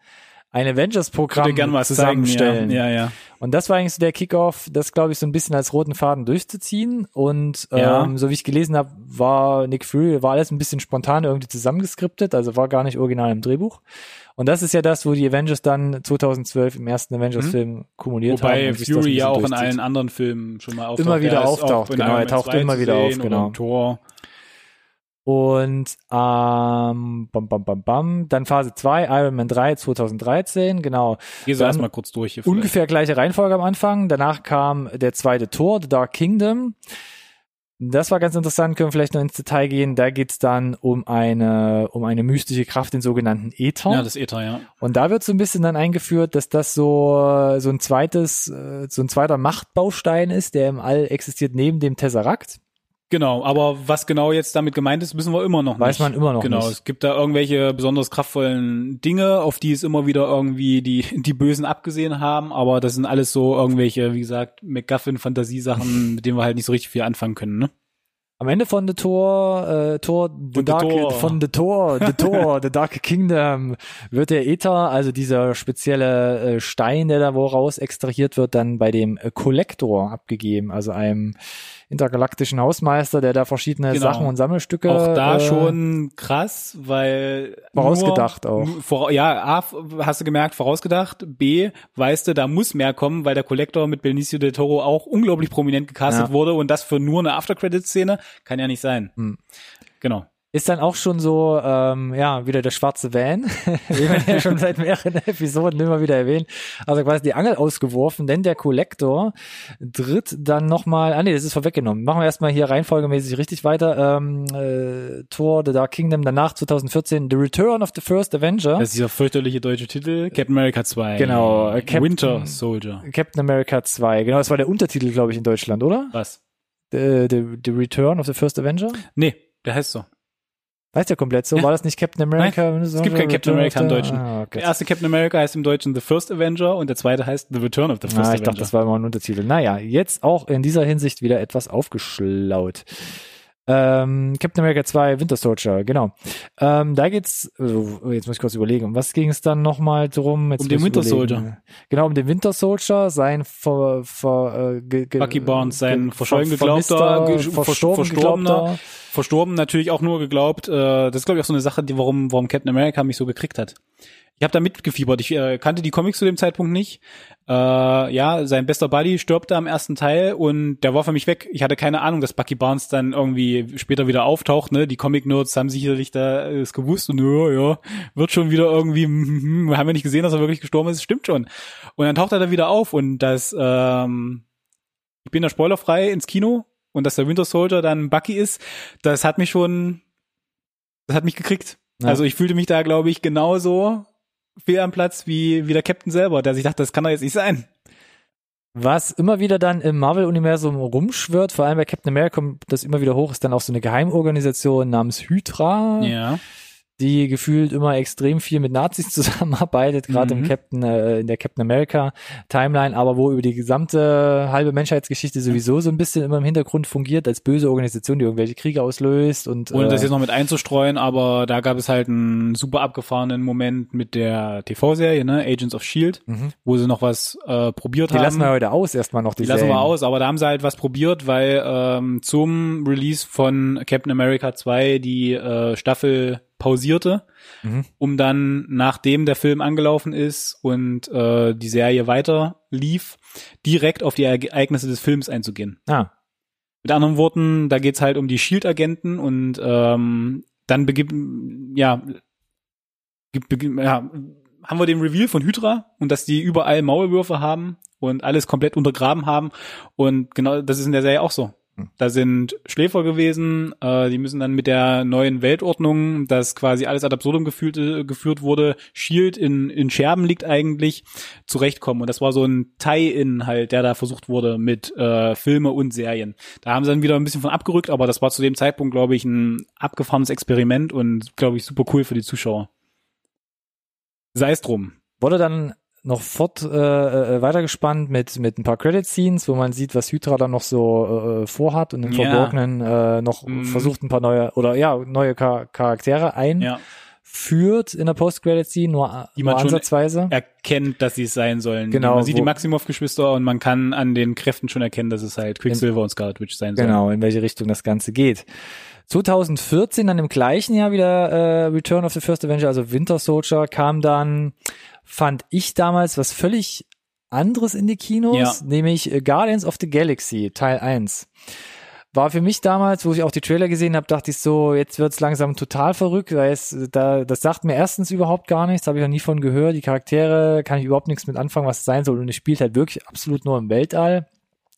ein Avengers-Programm zusammenstellen. Ja, ja, ja. Und das war eigentlich so der Kickoff, das glaube ich so ein bisschen als roten Faden durchzuziehen. Und ähm, Ja. so wie ich gelesen habe, war Nick Fury, war alles ein bisschen spontan irgendwie zusammengeskriptet, also war gar nicht original im Drehbuch. Und das ist ja das, wo die Avengers dann 2012 im ersten Avengers-Film kumuliert haben. Wobei das ein Fury ja auch in allen anderen Filmen schon mal auftaucht. Immer wieder Er auftaucht, genau, er taucht 2 immer wieder auf, genau. in Thor. Und ähm, bam, bam, bam, bam. Dann Phase 2, Iron Man 3 2013, genau. Geh so erstmal kurz durch hier. vielleicht. Ungefähr gleiche Reihenfolge am Anfang. Danach kam der zweite Tor, The Dark Kingdom. Das war ganz interessant, können wir vielleicht noch ins Detail gehen. Da geht's dann um eine, um eine mystische Kraft, den sogenannten Äther. Ja, das Ether, ja. Und da wird so ein bisschen dann eingeführt, dass das so, so ein zweites, äh, so ein zweiter Machtbaustein ist, der im All existiert neben dem Tesserakt. Genau, aber was genau jetzt damit gemeint ist, wissen wir immer noch Weiß nicht. man immer noch genau, nicht. es gibt da irgendwelche besonders kraftvollen Dinge, auf die es immer wieder irgendwie die, (laughs) die Bösen abgesehen haben, aber das sind alles so irgendwelche, wie gesagt, MacGuffin-Fantasiesachen, (laughs) mit denen wir halt nicht so richtig viel anfangen können, ne? Am Ende von The Tor, äh, Tor, The The Dark, Tor. von The Tor, The Tor, The Dark (laughs) Kingdom wird der Äther, also dieser spezielle äh, Stein, der da woraus extrahiert wird, dann bei dem äh, Kollektor abgegeben, also einem intergalaktischen Hausmeister, der da verschiedene Genau. Sachen und Sammelstücke Auch da äh, schon krass, weil Vorausgedacht nur, auch. Vor, ja, A, hast du gemerkt, vorausgedacht. B, weißt du, da muss mehr kommen, weil der Collector mit Benicio del Toro auch unglaublich prominent gecastet Ja. wurde und das für nur eine After-Credit-Szene kann ja nicht sein. Hm. Genau. Ist dann auch schon so, ähm, ja, wieder der schwarze Van, (laughs) wie wir ja schon seit mehreren (laughs) Episoden immer wieder erwähnen. Also quasi die Angel ausgeworfen, denn der Kollektor tritt dann nochmal, ah nee, das ist vorweggenommen. Machen wir erstmal hier reihenfolgemäßig richtig weiter. Ähm, äh, Thor, The Dark Kingdom, danach 2014 The Return of the First Avenger. Das ist dieser fürchterliche deutsche Titel, Captain America 2. Genau, äh, Captain- Winter Soldier. Captain America 2, genau, das war der Untertitel, glaube ich, in Deutschland, oder? Was? The, the, the Return of the First Avenger? Nee, der heißt so. Heißt ja komplett so, Ja. war das nicht Captain America? es gibt kein Captain America im Deutschen. Ah, okay. Der erste Captain America heißt im Deutschen The First Avenger und der zweite heißt The Return of the First Ah, ich Avenger. dachte, das war immer ein Untertitel. Naja, jetzt auch in dieser Hinsicht wieder etwas aufgeschlaut. Ähm, Captain America 2, Winter Soldier, genau. Ähm, da geht's, oh, jetzt muss ich kurz überlegen, um was ging es dann nochmal drum? Jetzt Um den Winter überlegen. Soldier. Genau, um den Winter Soldier, sein ver, ver, äh, ge, ge, Bucky Barnes, sein verschollen ver- geglaubter, vermisster, verstorben verstorbener. geglaubter. Verstorben natürlich auch nur geglaubt. Äh, das ist glaube ich auch so eine Sache, die warum warum Captain America mich so gekriegt hat. Ich habe da mitgefiebert. Ich äh, kannte die Comics zu dem Zeitpunkt nicht. Äh, ja, sein bester Buddy stirbt da im ersten Teil und der war für mich weg. Ich hatte keine Ahnung, dass Bucky Barnes dann irgendwie später wieder auftaucht. Ne? Die Comic-Nerds haben sicherlich da es gewusst und ja, ja, wird schon wieder irgendwie, wir haben ja nicht gesehen, dass er wirklich gestorben ist. Stimmt schon. Und dann taucht er da wieder auf und das, ähm, ich bin da spoilerfrei ins Kino und dass der Winter Soldier dann Bucky ist, das hat mich schon, das hat mich gekriegt. Ja. Also ich fühlte mich da, glaube ich, genauso fehl am Platz wie, wie der Captain selber, der sich dachte, das kann doch jetzt nicht sein. Was immer wieder dann im Marvel-Universum rumschwirrt, vor allem bei Captain America kommt das immer wieder hoch, ist dann auch so eine Geheimorganisation namens Hydra. Ja. Die gefühlt immer extrem viel mit Nazis (laughs) zusammenarbeitet, gerade Mhm. im Captain, äh, in der Captain America Timeline, aber wo über die gesamte halbe Menschheitsgeschichte sowieso so ein bisschen immer im Hintergrund fungiert als böse Organisation, die irgendwelche Kriege auslöst und Ohne das äh, jetzt noch mit einzustreuen, aber da gab es halt einen super abgefahrenen Moment mit der TV-Serie, ne, Agents of Shield, Mhm. wo sie noch was äh, probiert die haben. lassen wir heute aus, erstmal noch die, Die lassen Serien. wir aus, aber da haben sie halt was probiert, weil ähm, zum Release von Captain America 2 die äh, Staffel pausierte, Mhm. um dann, nachdem der Film angelaufen ist und äh, die Serie weiter lief, direkt auf die Ereignisse des Films einzugehen. Ah, Mit anderen Worten, da geht's halt um die Shield-Agenten und ähm, dann begibt, ja, begib- ja, haben wir den Reveal von Hydra und dass die überall Maulwürfe haben und alles komplett untergraben haben und genau das ist in der Serie auch so. Da sind Schläfer gewesen, äh, die müssen dann mit der neuen Weltordnung, dass quasi alles ad absurdum geführt, äh, geführt wurde, Shield in, in Scherben liegt eigentlich, zurechtkommen. Und das war so ein Tie-In halt, der da versucht wurde mit äh, Filme und Serien. Da haben sie dann wieder ein bisschen von abgerückt, aber das war zu dem Zeitpunkt, glaube ich, ein abgefahrenes Experiment und, glaube ich, super cool für die Zuschauer. Sei es drum. wurde dann noch fort äh, äh, weitergespannt mit mit ein paar Credit Scenes, wo man sieht, was Hydra dann noch so äh, vorhat und im Ja. Verborgenen äh, noch Mhm. versucht ein paar neue oder ja neue Char Charaktere Ja. einführt in der Post Credit Scene nur, Die nur man schon ansatzweise. erkennt, dass sie es sein sollen. Genau, Man sieht die Maximoff-Geschwister und man kann an den Kräften schon erkennen, dass es halt Quicksilver und Scarlet Witch sein sollen. Genau, in welche Richtung das Ganze geht. 2014, dann im gleichen Jahr wieder äh, Return of the First Avenger, also Winter Soldier, kam dann, fand ich damals was völlig anderes in die Kinos, Ja. nämlich äh, Guardians of the Galaxy, Teil 1. War für mich damals, wo ich auch die Trailer gesehen habe, dachte ich so, jetzt wird's langsam total verrückt, weil es da das sagt mir erstens überhaupt gar nichts, habe ich noch nie von gehört. Die Charaktere kann ich überhaupt nichts mit anfangen, was es sein soll und es spielt halt wirklich absolut nur im Weltall.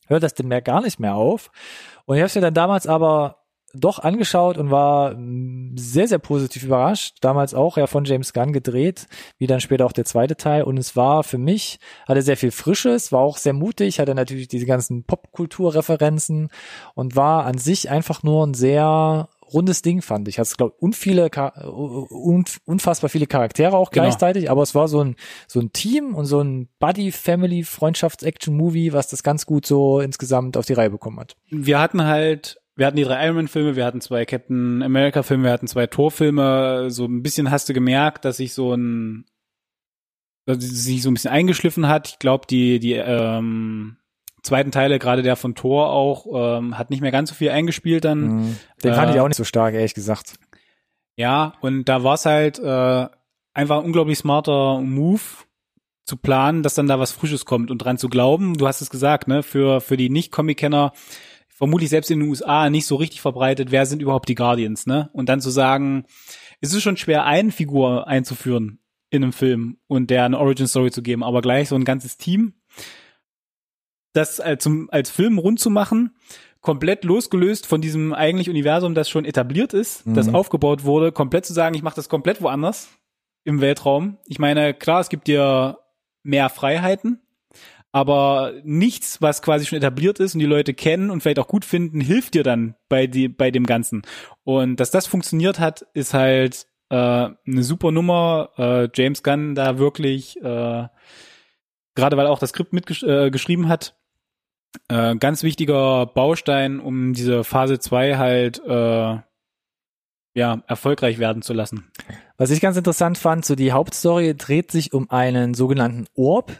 Hört das denn mehr gar nicht mehr auf. Und ich habe es mir dann damals aber doch angeschaut und war mm, sehr, sehr positiv überrascht. Damals auch ja von James Gunn gedreht, wie dann später auch der zweite Teil. Und es war für mich, hatte sehr viel Frisches, war auch sehr mutig, hatte natürlich diese ganzen Popkulturreferenzen und war an sich einfach nur ein sehr rundes Ding, fand ich. Hat glaube viele, Cha- un, unfassbar viele Charaktere auch Genau. gleichzeitig, aber es war so ein, so ein Team und so ein Buddy-Family-Freundschafts-Action-Movie, was das ganz gut so insgesamt auf die Reihe bekommen hat. Wir hatten halt, wir hatten die drei Iron Man Filme, wir hatten zwei Captain America Filme, wir hatten zwei Thor Filme. So ein bisschen hast du gemerkt, dass sich so ein, dass sich so ein bisschen eingeschliffen hat. Ich glaube, die, die, ähm, zweiten Teile, gerade der von Thor auch, ähm, hat nicht mehr ganz so viel eingespielt dann. Mhm. Den fand Äh, ich auch nicht so stark, ehrlich gesagt. Ja, und da war es halt äh, einfach ein unglaublich smarter Move zu planen, dass dann da was Frisches kommt und dran zu glauben. Du hast es gesagt, ne? Für für die Nicht-Comic-Kenner vermutlich selbst in den USA nicht so richtig verbreitet. Wer sind überhaupt die Guardians, ne? Und dann zu sagen, es ist schon schwer, eine Figur einzuführen in einem Film und der eine Origin Story zu geben, aber gleich so ein ganzes Team, das als, zum, als Film rund zu machen, komplett losgelöst von diesem eigentlich Universum, das schon etabliert ist, das Mhm. aufgebaut wurde, komplett zu sagen, ich mache das komplett woanders im Weltraum. Ich meine, klar, es gibt dir mehr Freiheiten, aber nichts, was quasi schon etabliert ist und die Leute kennen und vielleicht auch gut finden, hilft dir dann bei, die, bei dem Ganzen. Und dass das funktioniert hat, ist halt äh, eine super Nummer. Äh, James Gunn da wirklich, äh, gerade weil er auch das Skript mitgeschrieben äh, hat, äh, ganz wichtiger Baustein, um diese Phase 2 halt äh, ja, erfolgreich werden zu lassen. Was ich ganz interessant fand, so die Hauptstory dreht sich um einen sogenannten Orb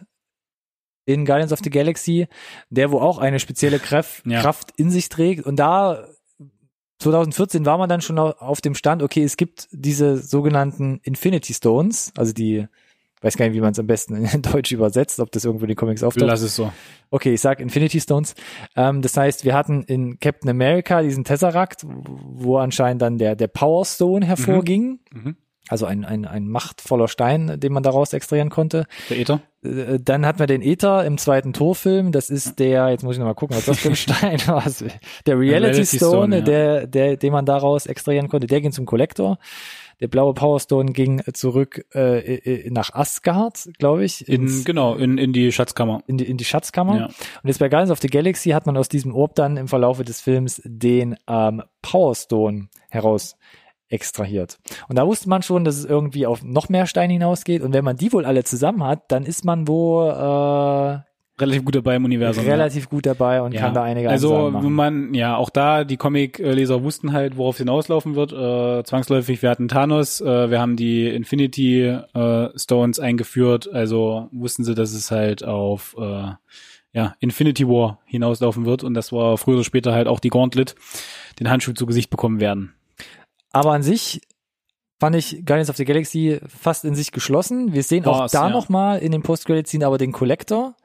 in Guardians of the Galaxy, der wo auch eine spezielle Kraft, Ja. Kraft in sich trägt. Und da 2014 war man dann schon au- auf dem Stand, okay, es gibt diese sogenannten Infinity Stones, also die weiß gar nicht, wie man es am besten in (laughs) Deutsch übersetzt, ob das irgendwo in den Comics auftaucht. Lass es so. Okay, ich sag Infinity Stones. Ähm, das heißt, wir hatten in Captain America diesen Tesseract, wo anscheinend dann der, der Power Stone hervorging. Mhm. Also ein, ein, ein machtvoller Stein, den man daraus extrahieren konnte. Der Ether? Äh, Dann hat man den Ether im zweiten Torfilm. Das ist der, jetzt muss ich noch mal gucken, was das für ein (laughs) Stein war. Der Reality, Reality Stone, Stone, ja. der, der, den man daraus extrahieren konnte, der ging zum Collector. Der blaue Power Stone ging zurück äh, nach Asgard, glaube ich, In, ins, genau, in, in die Schatzkammer. in, die, in die Schatzkammer. Ja. Und jetzt bei Guardians of the Galaxy hat man aus diesem Orb dann im Verlaufe des Films den ähm, Power Stone heraus extrahiert. Und da wusste man schon, dass es irgendwie auf noch mehr Steine hinausgeht. Und wenn man die wohl alle zusammen hat, dann ist man wohl äh, Relativ gut dabei im Universum. relativ gut dabei und ja. kann da einige Also, Ansagen machen. man, ja, auch da, die Comic-Leser wussten halt, worauf es hinauslaufen wird. Äh, zwangsläufig, wir hatten Thanos, äh, wir haben die Infinity äh, Stones eingeführt, also wussten sie, dass es halt auf äh, ja, Infinity War hinauslaufen wird und das war früher oder später halt auch die Gauntlet, den Handschuh zu Gesicht bekommen werden. Aber an sich fand ich Guardians of the Galaxy fast in sich geschlossen. Wir sehen auch War's, da ja. noch mal in den Post-Credit-Scene aber den Collector.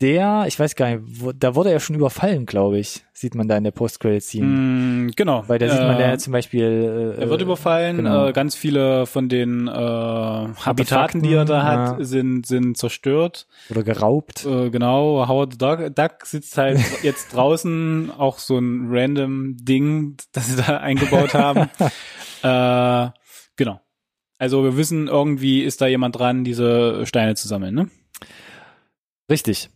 Der, ich weiß gar nicht, wo, da wurde er schon überfallen, glaube ich, sieht man da in der Post-Credit-Scene. Mm, genau. Weil da sieht man Äh, ja zum Beispiel. Äh, Er wird überfallen, genau. äh, ganz viele von den äh, Habitaten, die er da hat, ja. sind, sind zerstört. Oder geraubt. Äh, genau, Howard Duck, Duck sitzt halt (laughs) jetzt draußen, auch so ein random Ding, das sie da (laughs) eingebaut haben. (laughs) äh, genau. Also wir wissen, irgendwie ist da jemand dran, diese Steine zu sammeln, ne? Richtig.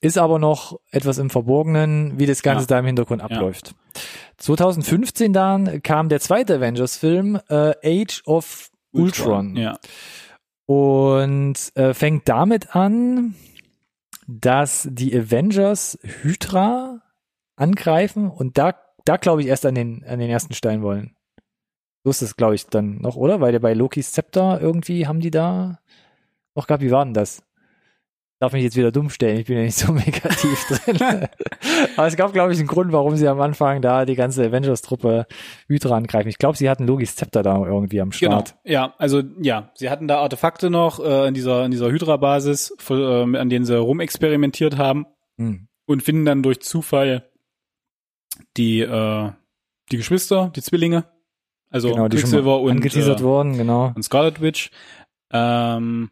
Ist aber noch etwas im Verborgenen, wie das Ganze Ja. da im Hintergrund abläuft. 2015 dann kam der zweite Avengers-Film, äh, Age of Ultron. Ja. Und äh, fängt damit an, dass die Avengers Hydra angreifen und da, da glaube ich erst an den, an den ersten Stein wollen. So ist es, glaube ich, dann noch, oder? Weil der bei Lokis Zepter irgendwie haben die da noch gehabt. Wie war denn das? Darf mich jetzt wieder dumm stellen, ich bin ja nicht so (laughs) mega tief drin. (laughs) Aber es gab, glaube ich, einen Grund, warum sie am Anfang da die ganze Avengers-Truppe Hydra angreifen. Ich glaube, sie hatten Logis Zepter da irgendwie am Genau. Start. Ja, also ja, sie hatten da Artefakte noch äh, in dieser in dieser Hydra-Basis, äh, an denen sie rumexperimentiert haben Hm. und finden dann durch Zufall die äh, die Geschwister, die Zwillinge, also Genau, Quicksilver und äh, wurden, genau. und Scarlet Witch. Ähm,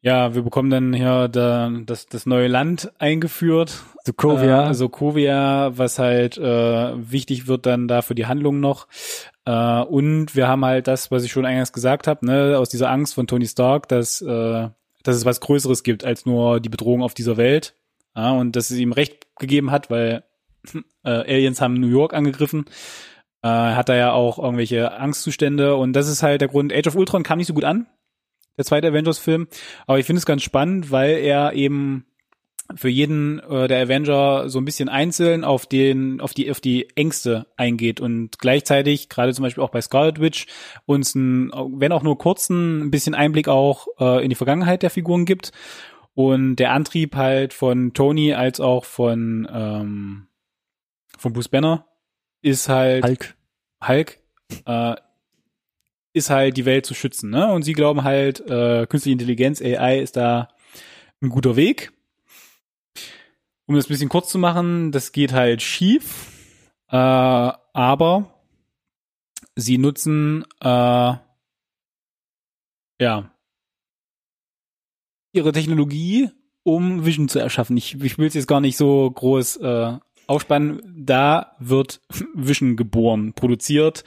ja, wir bekommen dann hier da, das, das neue Land eingeführt. Sokovia. Äh, Sokovia, was halt äh, wichtig wird dann da für die Handlung noch. Äh, und wir haben halt das, was ich schon eingangs gesagt habe, ne, aus dieser Angst von Tony Stark, dass, äh, dass es was Größeres gibt als nur die Bedrohung auf dieser Welt. Ja, und dass es ihm recht gegeben hat, weil äh, Aliens haben New York angegriffen. Äh, hat er ja auch irgendwelche Angstzustände und das ist halt der Grund. Age of Ultron kam nicht so gut an, der zweite Avengers-Film, aber ich finde es ganz spannend, weil er eben für jeden äh, der Avenger so ein bisschen einzeln auf den auf die auf die Ängste eingeht und gleichzeitig gerade zum Beispiel auch bei Scarlet Witch uns ein, wenn auch nur kurzen ein bisschen Einblick auch äh, in die Vergangenheit der Figuren gibt. Und der Antrieb halt von Tony als auch von ähm, von Bruce Banner ist halt Hulk. Hulk. Äh, ist halt die Welt zu schützen, ne? Und sie glauben halt, äh, künstliche Intelligenz, AI ist da ein guter Weg. Um das ein bisschen kurz zu machen, das geht halt schief, äh, aber sie nutzen äh, ja ihre Technologie, um Vision zu erschaffen. Ich, ich will es jetzt gar nicht so groß äh, aufspannen. Da wird (laughs) Vision geboren, produziert.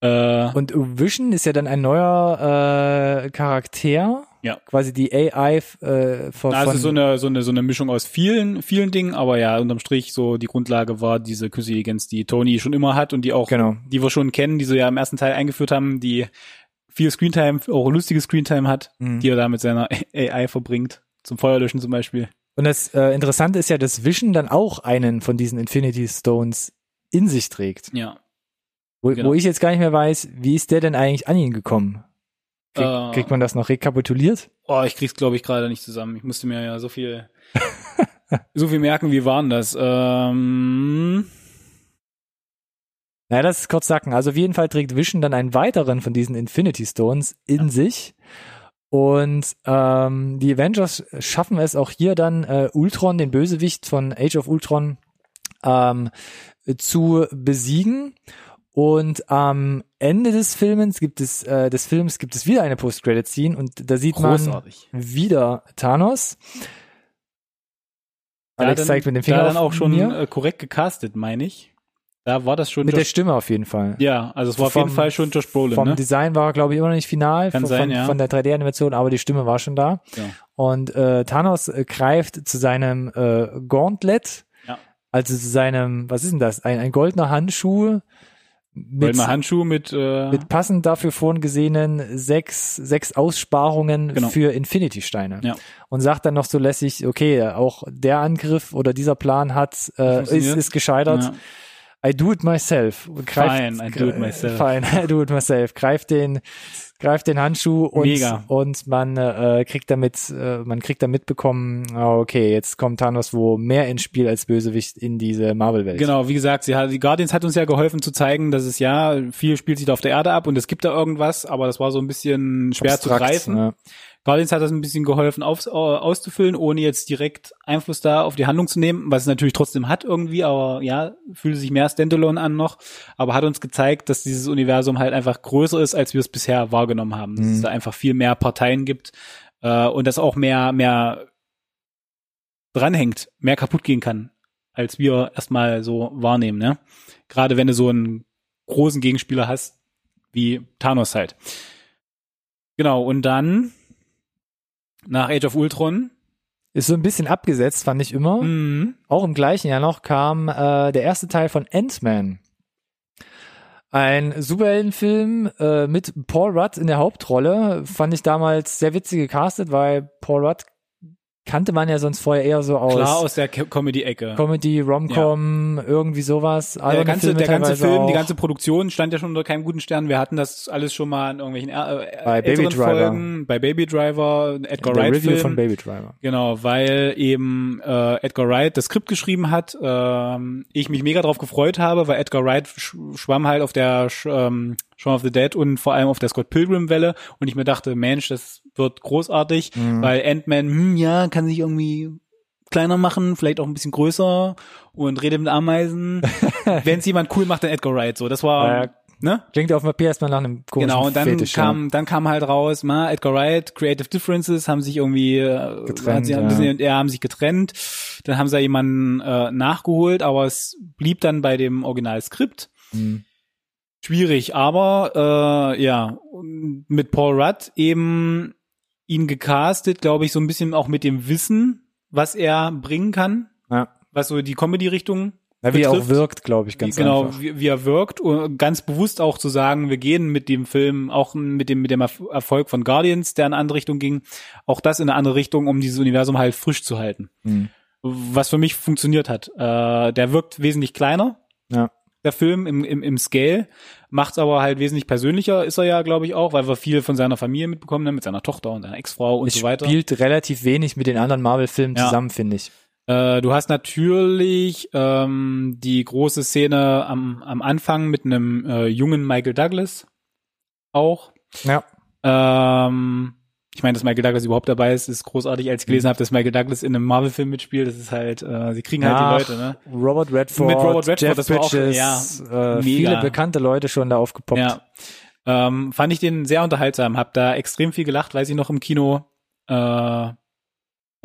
Äh, Und Vision ist ja dann ein neuer äh, Charakter. Ja. Quasi die AI äh, von, also von so eine, so eine, so eine Mischung aus vielen, vielen Dingen, aber ja, unterm Strich so die Grundlage war diese Künstliche Intelligenz, die Tony schon immer hat und die auch, Genau. die wir schon kennen, die sie ja im ersten Teil eingeführt haben, die viel Screentime, auch lustige Screentime hat, Mhm. die er da mit seiner (laughs) AI verbringt. Zum Feuerlöschen zum Beispiel. Und das äh, Interessante ist ja, dass Vision dann auch einen von diesen Infinity Stones in sich trägt. Ja. Wo, Genau. wo ich jetzt gar nicht mehr weiß, wie ist der denn eigentlich an ihn gekommen? Krieg, Äh. kriegt man das noch rekapituliert? Oh, ich krieg's glaube ich gerade nicht zusammen. Ich musste mir ja so viel, (laughs) so viel merken. Wie waren das? Ähm, Naja, das ist kurz sacken. Also auf jeden Fall trägt Vision dann einen weiteren von diesen Infinity Stones in sich. Und ähm, die Avengers schaffen es auch hier dann, äh, Ultron, den Bösewicht von Age of Ultron, ähm, zu besiegen. Und am Ende des Films gibt es äh, des Films gibt es wieder eine Post-Credit-Scene und da sieht Großartig. man wieder Thanos. Alex dann, zeigt mit dem Finger da dann auf auch schon mir. äh, korrekt gecastet, meine ich. Da war das schon mit der Josh, Stimme auf jeden Fall. Ja, also es war auf Vom- jeden Fall schon Josh Brolin, Vom ne? Design war, glaube ich, immer noch nicht final Kann von, sein, ja. von der 3D-Animation, aber die Stimme war schon da. Ja. Und äh, Thanos äh, greift zu seinem äh, Gauntlet, Ja. also zu seinem, was ist denn das? Ein, ein goldener Handschuh mit, Goldene Handschuh mit, äh, mit passend dafür vorhin gesehenen sechs, sechs Aussparungen Genau. für Infinity-Steine. Ja. Und sagt dann noch so lässig, okay, auch der Angriff oder dieser Plan hat, äh, ist, ist gescheitert. ja. I do it myself. Und Greift, Fine, I do it myself. Fine, (laughs) I do it myself. Greift den, greift den Handschuh und, Mega. und man äh, kriegt damit, äh, man kriegt da mitbekommen, ah, okay, jetzt kommt Thanos wo mehr ins Spiel als Bösewicht in diese Marvel-Welt. Genau, wie gesagt, sie hat, die Guardians hat uns ja geholfen zu zeigen, dass es ja, viel spielt sich da auf der Erde ab und es gibt da irgendwas, aber das war so ein bisschen schwer Abstrakt, zu greifen. Ja. Guardians hat das ein bisschen geholfen aufs, äh, auszufüllen, ohne jetzt direkt Einfluss da auf die Handlung zu nehmen, was es natürlich trotzdem hat irgendwie, aber ja, fühlt sich mehr Standalone an noch, aber hat uns gezeigt, dass dieses Universum halt einfach größer ist, als wir es bisher wahrgenommen haben, dass Mhm. es da einfach viel mehr Parteien gibt äh, und dass auch mehr, mehr dranhängt, mehr kaputt gehen kann, als wir erstmal so wahrnehmen, ne? Gerade wenn du so einen großen Gegenspieler hast, wie Thanos halt. Genau, und dann nach Age of Ultron. Ist so ein bisschen abgesetzt, fand ich immer. Mhm. Auch im gleichen Jahr noch kam äh, der erste Teil von Ant-Man. Ein Superheldenfilm äh, mit Paul Rudd in der Hauptrolle. Fand ich damals sehr witzig gecastet, weil Paul Rudd kannte man ja sonst vorher eher so aus, Klar aus der Co- Comedy-Ecke. Comedy, Rom-Com, irgendwie sowas. Der alberne ganze, der ganze Film, auch. die ganze Produktion stand ja schon unter keinem guten Stern. Wir hatten das alles schon mal in irgendwelchen äh, Bei Baby Driver. Folgen, bei Baby Driver, Edgar der Wright Review Film. von Baby Driver. Genau, weil eben äh, Edgar Wright das Skript geschrieben hat. Ähm, ich mich mega drauf gefreut habe, weil Edgar Wright sch schwamm halt auf der sch ähm, Shaun of the Dead und vor allem auf der Scott Pilgrim Welle und ich mir dachte, Mensch, das wird großartig, Mhm. weil Ant-Man, hm, ja, kann sich irgendwie kleiner machen, vielleicht auch ein bisschen größer und redet mit Ameisen. (laughs) Wenn es jemand cool macht, dann Edgar Wright. So, das war, Ja, ne? Klingt auf dem Papier erstmal nach einem komischen Genau, und dann Fetisch, kam, dann kam halt raus, ma, Edgar Wright, Creative Differences haben sich irgendwie äh, Getrennt, sie ja. bisschen, ja, haben sich getrennt. Dann haben sie da jemanden äh, nachgeholt, aber es blieb dann bei dem Originalskript. Mhm. Schwierig, aber äh, ja, mit Paul Rudd eben ihn gecastet, glaube ich, so ein bisschen auch mit dem Wissen, was er bringen kann, Ja. was so die Comedy-Richtung Ja, wie er auch wirkt, glaube ich, ganz genau, einfach. wie, wie er wirkt und ganz bewusst auch zu sagen, wir gehen mit dem Film, auch mit dem mit dem Erf- Erfolg von Guardians, der in eine andere Richtung ging, auch das in eine andere Richtung, um dieses Universum halt frisch zu halten. Mhm. Was für mich funktioniert hat. Äh, der wirkt wesentlich kleiner, Ja. Der Film im, im, im Scale, macht's aber halt wesentlich persönlicher, ist er ja, glaube ich, auch, weil wir viel von seiner Familie mitbekommen haben, mit seiner Tochter und seiner Ex-Frau und Es so weiter. spielt relativ wenig mit den anderen Marvel-Filmen Ja. zusammen, finde ich. Äh, du hast natürlich ähm, die große Szene am, am Anfang mit einem äh, jungen Michael Douglas auch. Ja. Ähm, ich meine, dass Michael Douglas überhaupt dabei ist, ist großartig. Als ich gelesen habe, dass Michael Douglas in einem Marvel-Film mitspielt, das ist halt, äh, sie kriegen halt Nach die Leute, ne? Robert Redford, Mit Robert Redford, Jeff das war auch- Bridges, ja, äh, viele bekannte Leute schon da aufgepoppt. Ja. Ähm, fand ich den sehr unterhaltsam, hab da extrem viel gelacht, weiß ich noch im Kino. Äh,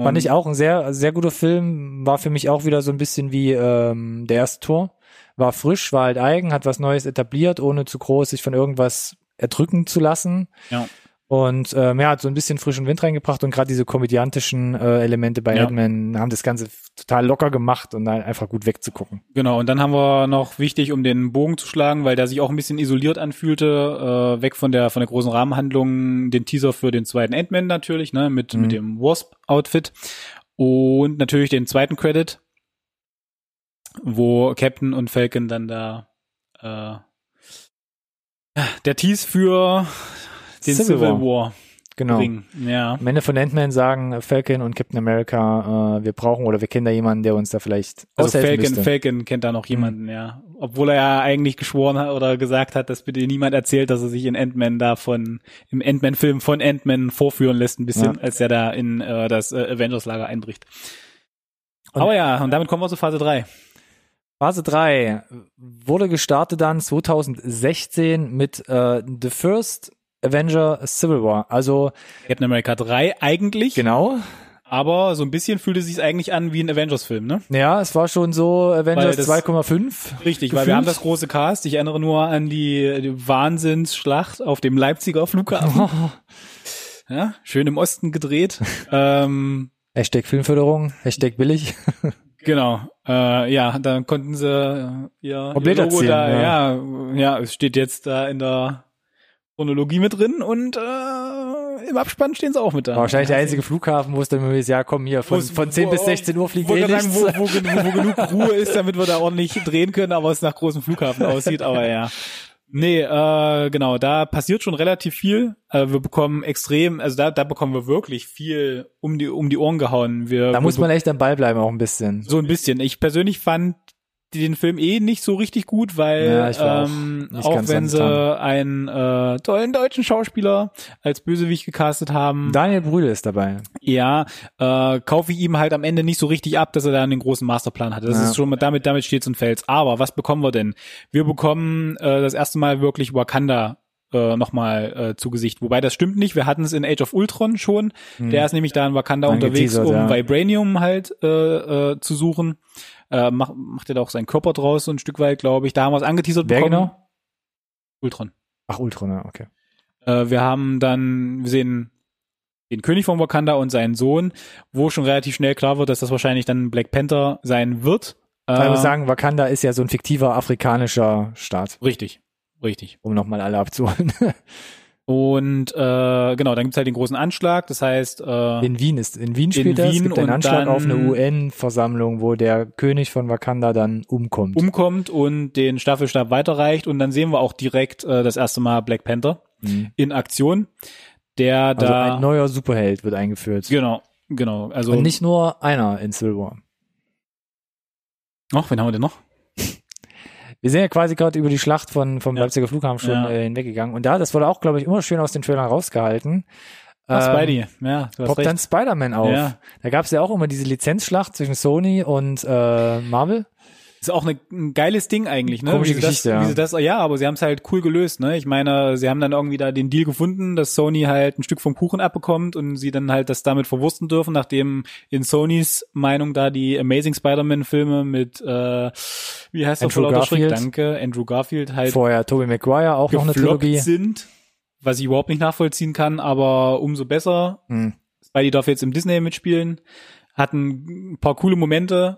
Fand ich auch ein sehr, sehr guter Film. War für mich auch wieder so ein bisschen wie ähm, der erste Tor. War frisch, war halt eigen, hat was Neues etabliert, ohne zu groß sich von irgendwas erdrücken zu lassen. Ja. Und ähm, ja, hat so ein bisschen frischen Wind reingebracht und gerade diese komödiantischen äh, Elemente bei Ja. Ant-Man haben das Ganze total locker gemacht und dann einfach gut wegzugucken. Genau, und dann haben wir noch wichtig, um den Bogen zu schlagen, weil der sich auch ein bisschen isoliert anfühlte, äh, weg von der von der großen Rahmenhandlung, den Teaser für den zweiten Ant-Man natürlich, ne, mit, Mhm. mit dem Wasp-Outfit und natürlich den zweiten Credit, wo Captain und Falcon dann da äh, der Tease für den Civil Civil, War. War, Genau. bringen. Ja. Am Ende von Ant-Man sagen Falcon und Captain America, äh, wir brauchen oder wir kennen da jemanden, der uns da vielleicht Also Falcon, müsste. Mhm. Falcon kennt da noch jemanden, ja. Obwohl er ja eigentlich geschworen hat oder gesagt hat, dass bitte niemand erzählt, dass er sich in Ant-Man da von, im Ant-Man-Film von Ant-Man vorführen lässt ein bisschen, Ja. als er da in äh, das äh, Avengers-Lager einbricht. Und- Aber ja, und damit kommen wir zu Phase 3. Phase 3 wurde gestartet dann 2016 mit äh, The First Avenger Civil War. Also Captain America 3 eigentlich, genau. aber so ein bisschen fühlte es sich eigentlich an wie ein Avengers-Film, ne? Ja, es war schon so Avengers das- 2,5. Richtig, weil wir haben das große Cast. Ich erinnere nur an die, die Wahnsinnsschlacht auf dem Leipziger Flughafen. (laughs) Ja, schön im Osten gedreht. (laughs) ähm, Hashtag Filmförderung, Hashtag billig. (laughs) genau. Äh, ja, dann konnten sie äh, ihr, ihr Logo erzählen, da, ja. ja. ja, es steht jetzt da in der Chronologie mit drin und äh, im Abspann stehen sie auch mit da. Wahrscheinlich der einzige Flughafen, wo es dann immer ist, ja komm hier, von, Wo's- von 10 wo- bis 16 Uhr fliegt eh nichts. sagen, wo, wo, (laughs) wo genug Ruhe ist, damit wir da ordentlich drehen können, aber es nach großem Flughafen aussieht, aber ja. Nee, äh, genau, da passiert schon relativ viel. Äh, wir bekommen extrem, also da, da bekommen wir wirklich viel um die, um die Ohren gehauen. Wir, Da muss man echt am Ball bleiben auch ein bisschen. so ein bisschen. Ich persönlich fand den Film eh nicht so richtig gut, weil Ja, auch ähm, auch ganz wenn sie einen äh, tollen deutschen Schauspieler als Bösewicht gecastet haben, Daniel Brühl ist dabei. ja, äh, kaufe ich ihm halt am Ende nicht so richtig ab, dass er da einen großen Masterplan hatte. Das Ja. ist schon mal damit, damit steht's und fällt's. Aber was bekommen wir denn? Wir bekommen äh, das erste Mal wirklich Wakanda äh, nochmal äh, zu Gesicht. Wobei das stimmt nicht. Wir hatten es in Age of Ultron schon. Der ist nämlich da in Wakanda unterwegs, Angeteasert, um ja. Vibranium halt äh, äh, zu suchen. Äh, macht, macht er da auch seinen Körper draus so ein Stück weit, glaube ich. Da haben wir es angeteasert Wer bekommen. genau? Ultron. Ach, Ultron, ja, okay. Äh, wir haben dann, wir sehen den König von Wakanda und seinen Sohn, wo schon relativ schnell klar wird, dass das wahrscheinlich dann Black Panther sein wird. Ich muss Äh, sagen, Wakanda ist ja so ein fiktiver afrikanischer Staat, richtig, richtig. um nochmal alle abzuholen. (laughs) Und äh, genau, dann gibt's halt den großen Anschlag. Das heißt, äh, In Wien ist, in Wien spielt das. Es Wien gibt einen Anschlag auf eine UN-Versammlung, wo der König von Wakanda dann umkommt. umkommt und den Staffelstab weiterreicht. Und dann sehen wir auch direkt äh, das erste Mal Black Panther Mhm. in Aktion, der Also da ein neuer Superheld wird eingeführt. genau, genau. Also Und nicht nur einer in War. noch, wen haben wir denn noch? Wir sind ja quasi gerade über die Schlacht von, vom Ja. Leipziger Flughafen schon Ja. äh, hinweggegangen. Und da, das wurde auch, glaube ich, immer schön aus den Trailern rausgehalten. Ach, Ähm, Spidey, ja, du hast poppt recht. dann Spider-Man auf. Ja. Da gab es ja auch immer diese Lizenzschlacht zwischen Sony und äh, Marvel. Ist auch eine, ein geiles Ding eigentlich, ne? Komische wie Geschichte, das, ja. Wie sie das, ja, aber sie haben es halt cool gelöst, ne? Ich meine, sie haben dann irgendwie da den Deal gefunden, dass Sony halt ein Stück vom Kuchen abbekommt und sie dann halt das damit verwursten dürfen, nachdem in Sonys Meinung da die Amazing Spider-Man-Filme mit, äh, wie heißt der Andrew Schreck? Garfield. Danke, Andrew Garfield halt Vorher Tobey Maguire, auch noch eine Trilogie. sind, was ich überhaupt nicht nachvollziehen kann, aber umso besser. Hm. Spidey darf jetzt im Disney mitspielen, hatten ein paar coole Momente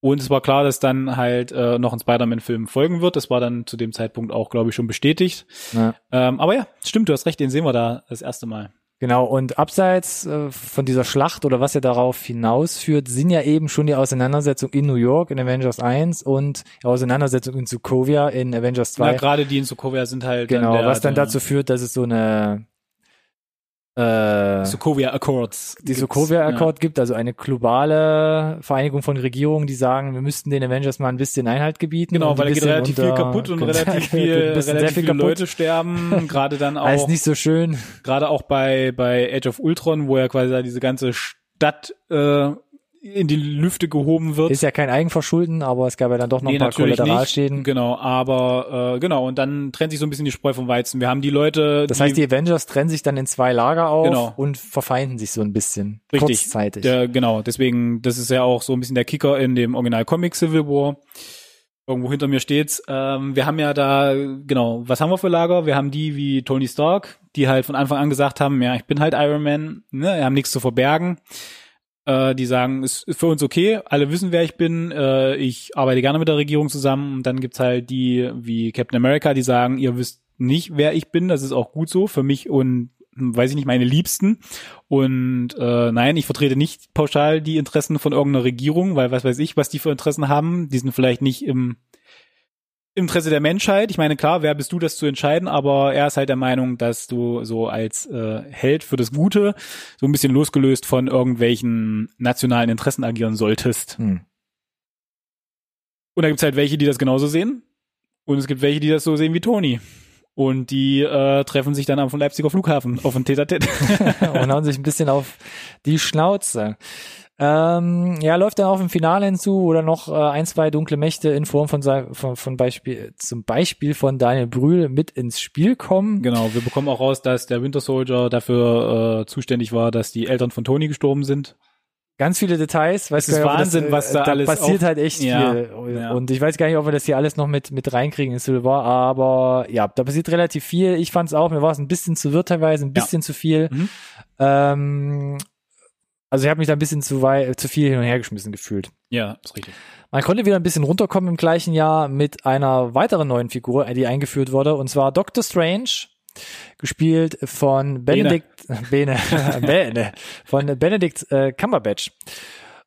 und es war klar, dass dann halt äh, noch ein Spider-Man-Film folgen wird. Das war dann zu dem Zeitpunkt auch, glaube ich, schon bestätigt. Ja. Ähm, aber ja, stimmt, du hast recht, den sehen wir da das erste Mal. Genau, und abseits äh, von dieser Schlacht oder was ja darauf hinausführt, sind ja eben schon die Auseinandersetzungen in New York in Avengers 1 und die Auseinandersetzung in Sokovia in Avengers 2. Na, gerade die in Sokovia sind halt genau, der, was dann dazu führt, dass es so eine äh, Sokovia Accords. die. Sokovia Accord gibt, also eine globale Vereinigung von Regierungen, die sagen, wir müssten den Avengers mal ein bisschen Einhalt gebieten. Genau, weil da geht relativ viel unter kaputt und Kontakt- relativ (laughs) viel, relativ viel viele. Leute sterben. (laughs) Gerade dann Alles auch, nicht so schön. gerade auch bei bei Age of Ultron, wo ja quasi da diese ganze Stadt äh, in die Lüfte gehoben wird. Ist ja kein Eigenverschulden, aber es gab ja dann doch noch Nee, ein paar Kollateralschäden. nicht. Genau, aber äh, genau, und dann trennt sich so ein bisschen die Spreu vom Weizen. Wir haben die Leute, Das heißt, die Avengers trennen sich dann in zwei Lager auf Genau. und verfeinden sich so ein bisschen. Richtig. Kurzzeitig. der, genau, deswegen, das ist ja auch so ein bisschen der Kicker in dem Original Comic Civil War. Irgendwo hinter mir steht's. Ähm, wir haben ja da, genau, was haben wir für Lager? Wir haben die wie Tony Stark, die halt von Anfang an gesagt haben, ja, ich bin halt Iron Man, ne, wir haben nichts zu verbergen. Äh, die sagen, es ist für uns okay, alle wissen, wer ich bin, äh, ich arbeite gerne mit der Regierung zusammen. Und dann gibt's halt die wie Captain America, die sagen, ihr wisst nicht, wer ich bin, das ist auch gut so für mich und hm, weiß ich nicht, meine Liebsten. Und äh, nein, ich vertrete nicht pauschal die Interessen von irgendeiner Regierung, weil was weiß ich, was die für Interessen haben. Die sind vielleicht nicht im Interesse der Menschheit. Ich meine, klar, wer bist du, das zu entscheiden, aber er ist halt der Meinung, dass du so als äh, Held für das Gute so ein bisschen losgelöst von irgendwelchen nationalen Interessen agieren solltest. Hm. Und da gibt's halt welche, die das genauso sehen. Und es gibt welche, die das so sehen wie Toni. Und die äh, treffen sich dann am Leipziger Flughafen auf ein Tete-a-Tete. (laughs) und hauen sich ein bisschen auf die Schnauze. Ähm, ja, läuft dann auf dem Finale hinzu oder noch äh, ein, zwei dunkle Mächte in Form von, von, von Beispiel, zum Beispiel von Daniel Brühl mit ins Spiel kommen. Genau, wir bekommen auch raus, dass der Winter Soldier dafür äh, zuständig war, dass die Eltern von Tony gestorben sind. Ganz viele Details, weiß Das ist gar nicht, ob Wahnsinn, das, was da alles passiert auf- halt echt Ja, viel. ja. Und ich weiß gar nicht, ob wir das hier alles noch mit mit reinkriegen in Civil War, aber ja, da passiert relativ viel. Ich fand es auch, mir war es ein bisschen zu wirr teilweise, ein Ja. bisschen zu viel. Mhm. Ähm, also ich habe mich da ein bisschen zu weit, zu viel hin und her geschmissen gefühlt. Ja, ist richtig. Man konnte wieder ein bisschen runterkommen im gleichen Jahr mit einer weiteren neuen Figur, die eingeführt wurde, und zwar Doctor Strange, gespielt von Benedict Bene, (laughs) Bene von Benedict äh, Cumberbatch.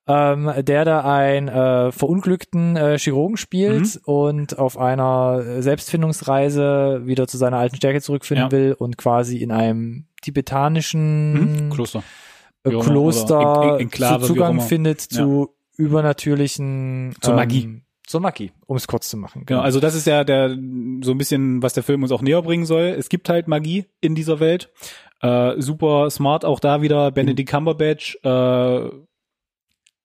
Ähm, der da einen äh, verunglückten äh, Chirurgen spielt und auf einer Selbstfindungsreise wieder zu seiner alten Stärke zurückfinden Ja. will und quasi in einem tibetanischen Mhm. Kloster. Immer, Kloster zu wie auch Zugang findet zu übernatürlichen Zur Magie. Zur Magie, um es kurz zu machen. Genau, also das ist ja der so ein bisschen, was der Film uns auch näher bringen soll. Es gibt halt Magie in dieser Welt. Äh, super smart auch da wieder. Benedict Cumberbatch äh,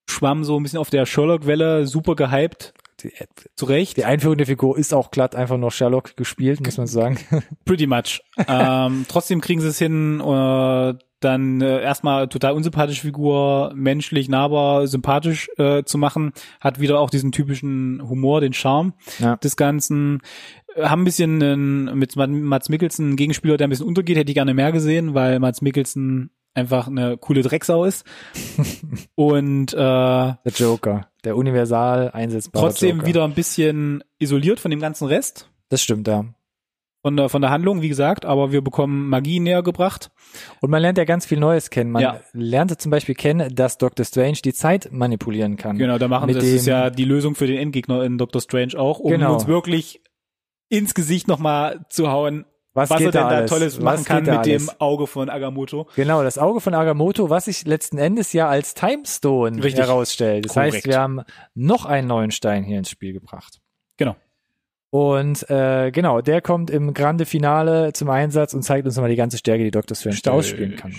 schwamm so ein bisschen auf der Sherlock-Welle, super gehypt, die, zu Recht. die Einführung der Figur ist auch glatt einfach nur Sherlock gespielt, muss man sagen. Pretty much. (laughs) ähm, trotzdem kriegen sie es hin, äh, dann äh, erstmal total unsympathische Figur, menschlich, nahbar, sympathisch äh, zu machen, hat wieder auch diesen typischen Humor, den Charme Ja. des Ganzen. Äh, Haben ein bisschen äh, mit Mats Mikkelsen einen Gegenspieler, der ein bisschen untergeht, hätte ich gerne mehr gesehen, weil Mats Mikkelsen einfach eine coole Drecksau ist. (laughs) Und äh, Der Joker, der universal einsetzbare trotzdem Joker. wieder ein bisschen isoliert von dem ganzen Rest. Das stimmt, ja. Von der, von der Handlung, wie gesagt, aber wir bekommen Magie näher gebracht. Und man lernt ja ganz viel Neues kennen. Man Ja. lernte zum Beispiel kennen, dass Dr. Strange die Zeit manipulieren kann. Genau, da machen Mit das ist dem- ja die Lösung für den Endgegner in Doctor Strange auch, um Genau. uns wirklich ins Gesicht nochmal zu hauen, Was, was, er denn da alles? Tolles Was machen geht kann mit dem alles? Auge von Agamotto. Genau, das Auge von Agamotto, was sich letzten Endes ja als Timestone Richtig. herausstellt. Das Korrekt. heißt, wir haben noch einen neuen Stein hier ins Spiel gebracht. Genau. Und äh, genau, der kommt im Grande Finale zum Einsatz und zeigt uns nochmal die ganze Stärke, die Dr. Strange da ausspielen kann.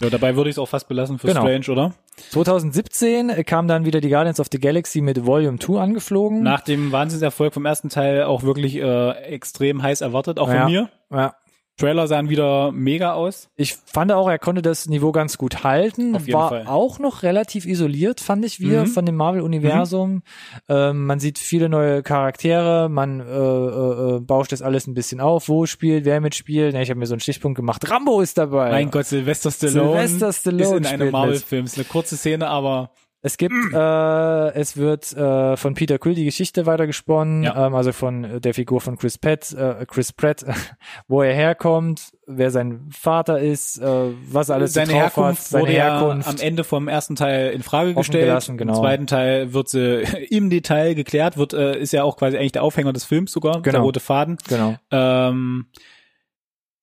Ja, dabei würde ich es auch fast belassen für Genau. Strange, oder? 2017 kam dann wieder die Guardians of the Galaxy mit Volume 2 angeflogen. Nach dem Wahnsinnserfolg vom ersten Teil auch wirklich äh, extrem heiß erwartet, auch Ja. von mir. ja. Trailer sahen wieder mega aus. Ich fand auch, er konnte das Niveau ganz gut halten. Auf jeden war Fall. auch noch relativ isoliert, fand ich wieder Mhm. von dem Marvel-Universum. Ähm, man sieht viele neue Charaktere, man äh, äh, äh, bauscht das alles ein bisschen auf, wo spielt, wer mitspielt. Ja, ich habe mir so einen Stichpunkt gemacht. Rambo ist dabei. Mein Gott, Sylvester Stallone, Sylvester Stallone ist in einem Marvel-Film. Ist eine kurze Szene, aber Es gibt, äh, es wird äh, von Peter Quill die Geschichte weitergesponnen, Ja. ähm, also von äh, der Figur von Chris Pratt, äh, Chris Pratt, (laughs) wo er herkommt, wer sein Vater ist, äh, was alles seine drauf Herkunft hat, seine wurde Herkunft. ja am Ende vom ersten Teil in Frage gestellt. genau. Im zweiten Teil wird sie (laughs) im Detail geklärt, wird äh, ist ja auch quasi eigentlich der Aufhänger des Films sogar, der Genau. rote Faden. Genau. Ähm,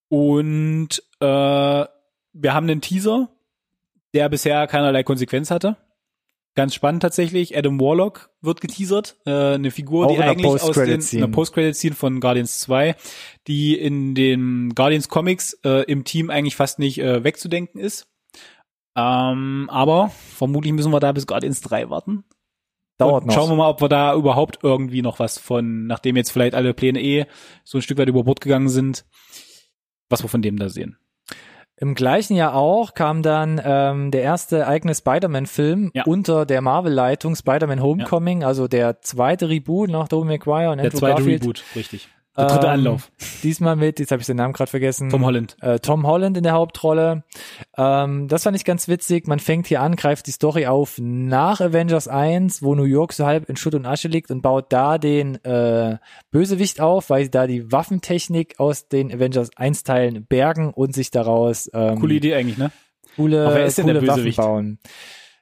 und äh, wir haben einen Teaser, der bisher keinerlei Konsequenz hatte. Ganz spannend tatsächlich. Adam Warlock wird geteasert. Äh, eine Figur, Auch die eigentlich aus den einer Post-Credit-Scene von Guardians 2, die in den Guardians Comics äh, im Team eigentlich fast nicht äh, wegzudenken ist. Ähm, aber vermutlich müssen wir da bis Guardians 3 warten. Dauert Und noch. Schauen wir mal, ob wir da überhaupt irgendwie noch was von, nachdem jetzt vielleicht alle Pläne eh so ein Stück weit über Bord gegangen sind, was wir von dem da sehen. Im gleichen Jahr auch kam dann ähm, der erste eigene Spider-Man-Film Ja. unter der Marvel-Leitung Spider-Man Homecoming, also der zweite Reboot nach Tobey Maguire und Der Andrew zweite Garfield. Reboot, richtig. Der dritte Ähm, Anlauf. Diesmal mit, jetzt habe ich den Namen gerade vergessen. Tom Holland. äh, Tom Holland in der Hauptrolle. Ähm, das fand ich ganz witzig. Man fängt hier an, greift die Story auf nach Avengers 1, wo New York so halb in Schutt und Asche liegt und baut da den äh, Bösewicht auf, weil sie da die Waffentechnik aus den Avengers 1 Teilen bergen und sich daraus ähm, Coole Idee eigentlich, ne? coole, Aber wer ist denn der coole Waffen Bösewicht? bauen.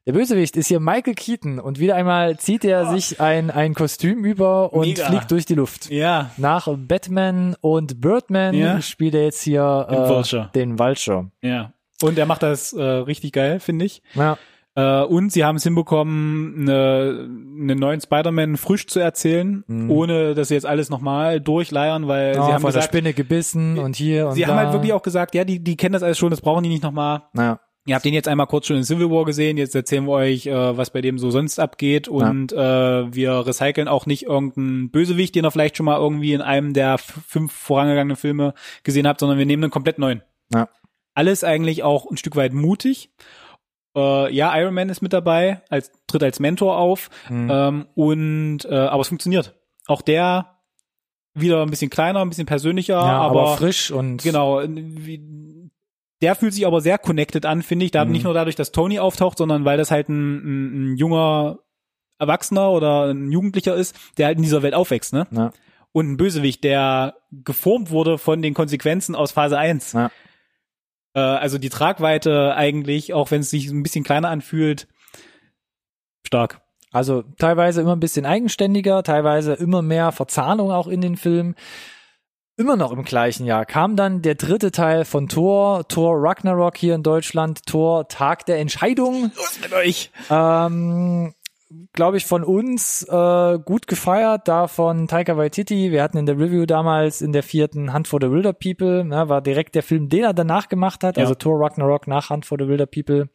Der Bösewicht ist hier Michael Keaton und wieder einmal zieht er sich ein, ein Kostüm über und Mega. fliegt durch die Luft. Ja. Nach Batman und Birdman Ja. spielt er jetzt hier Den äh, Vulture. den Vulture. Ja. Und er macht das äh, richtig geil, finde ich. Ja, Äh, und sie haben es hinbekommen, eine, einen neuen Spider-Man frisch zu erzählen, ohne dass sie jetzt alles nochmal durchleiern, weil oh, sie haben von der gesagt, Spinne gebissen und hier und sie da. haben halt wirklich auch gesagt, ja, die, die kennen das alles schon, das brauchen die nicht nochmal. Ja. Ihr habt den jetzt einmal kurz schon in Civil War gesehen, jetzt erzählen wir euch, äh, was bei dem so sonst abgeht und äh, wir recyceln auch nicht irgendeinen Bösewicht, den ihr vielleicht schon mal irgendwie in einem der fünf vorangegangenen Filme gesehen habt, sondern wir nehmen einen komplett neuen. Ja. Alles eigentlich auch ein Stück weit mutig. Äh, ja, Iron Man ist mit dabei, als tritt als Mentor auf Mhm. ähm, und äh, aber es funktioniert. Auch der wieder ein bisschen kleiner, ein bisschen persönlicher, ja, aber, aber frisch und Genau. Wie, der fühlt sich aber sehr connected an, finde ich. Da Mhm. nicht nur dadurch, dass Tony auftaucht, sondern weil das halt ein, ein, ein junger Erwachsener oder ein Jugendlicher ist, der halt in dieser Welt aufwächst, ne? Ja. Und ein Bösewicht, der geformt wurde von den Konsequenzen aus Phase 1. Ja. Äh, also die Tragweite eigentlich, auch wenn es sich ein bisschen kleiner anfühlt, stark. Also teilweise immer ein bisschen eigenständiger, teilweise immer mehr Verzahnung auch in den Filmen. Immer noch im gleichen Jahr kam dann der dritte Teil von Thor, Thor Ragnarok hier in Deutschland, Thor Tag der Entscheidung. Was mit euch? Ähm, Glaube ich von uns äh, gut gefeiert, da von Taika Waititi. Wir hatten in der Review damals in der vierten Hunt for the Wilder People, ne, war direkt der Film, den er danach gemacht hat, Ja. also Thor Ragnarok nach Hunt for the Wilder People.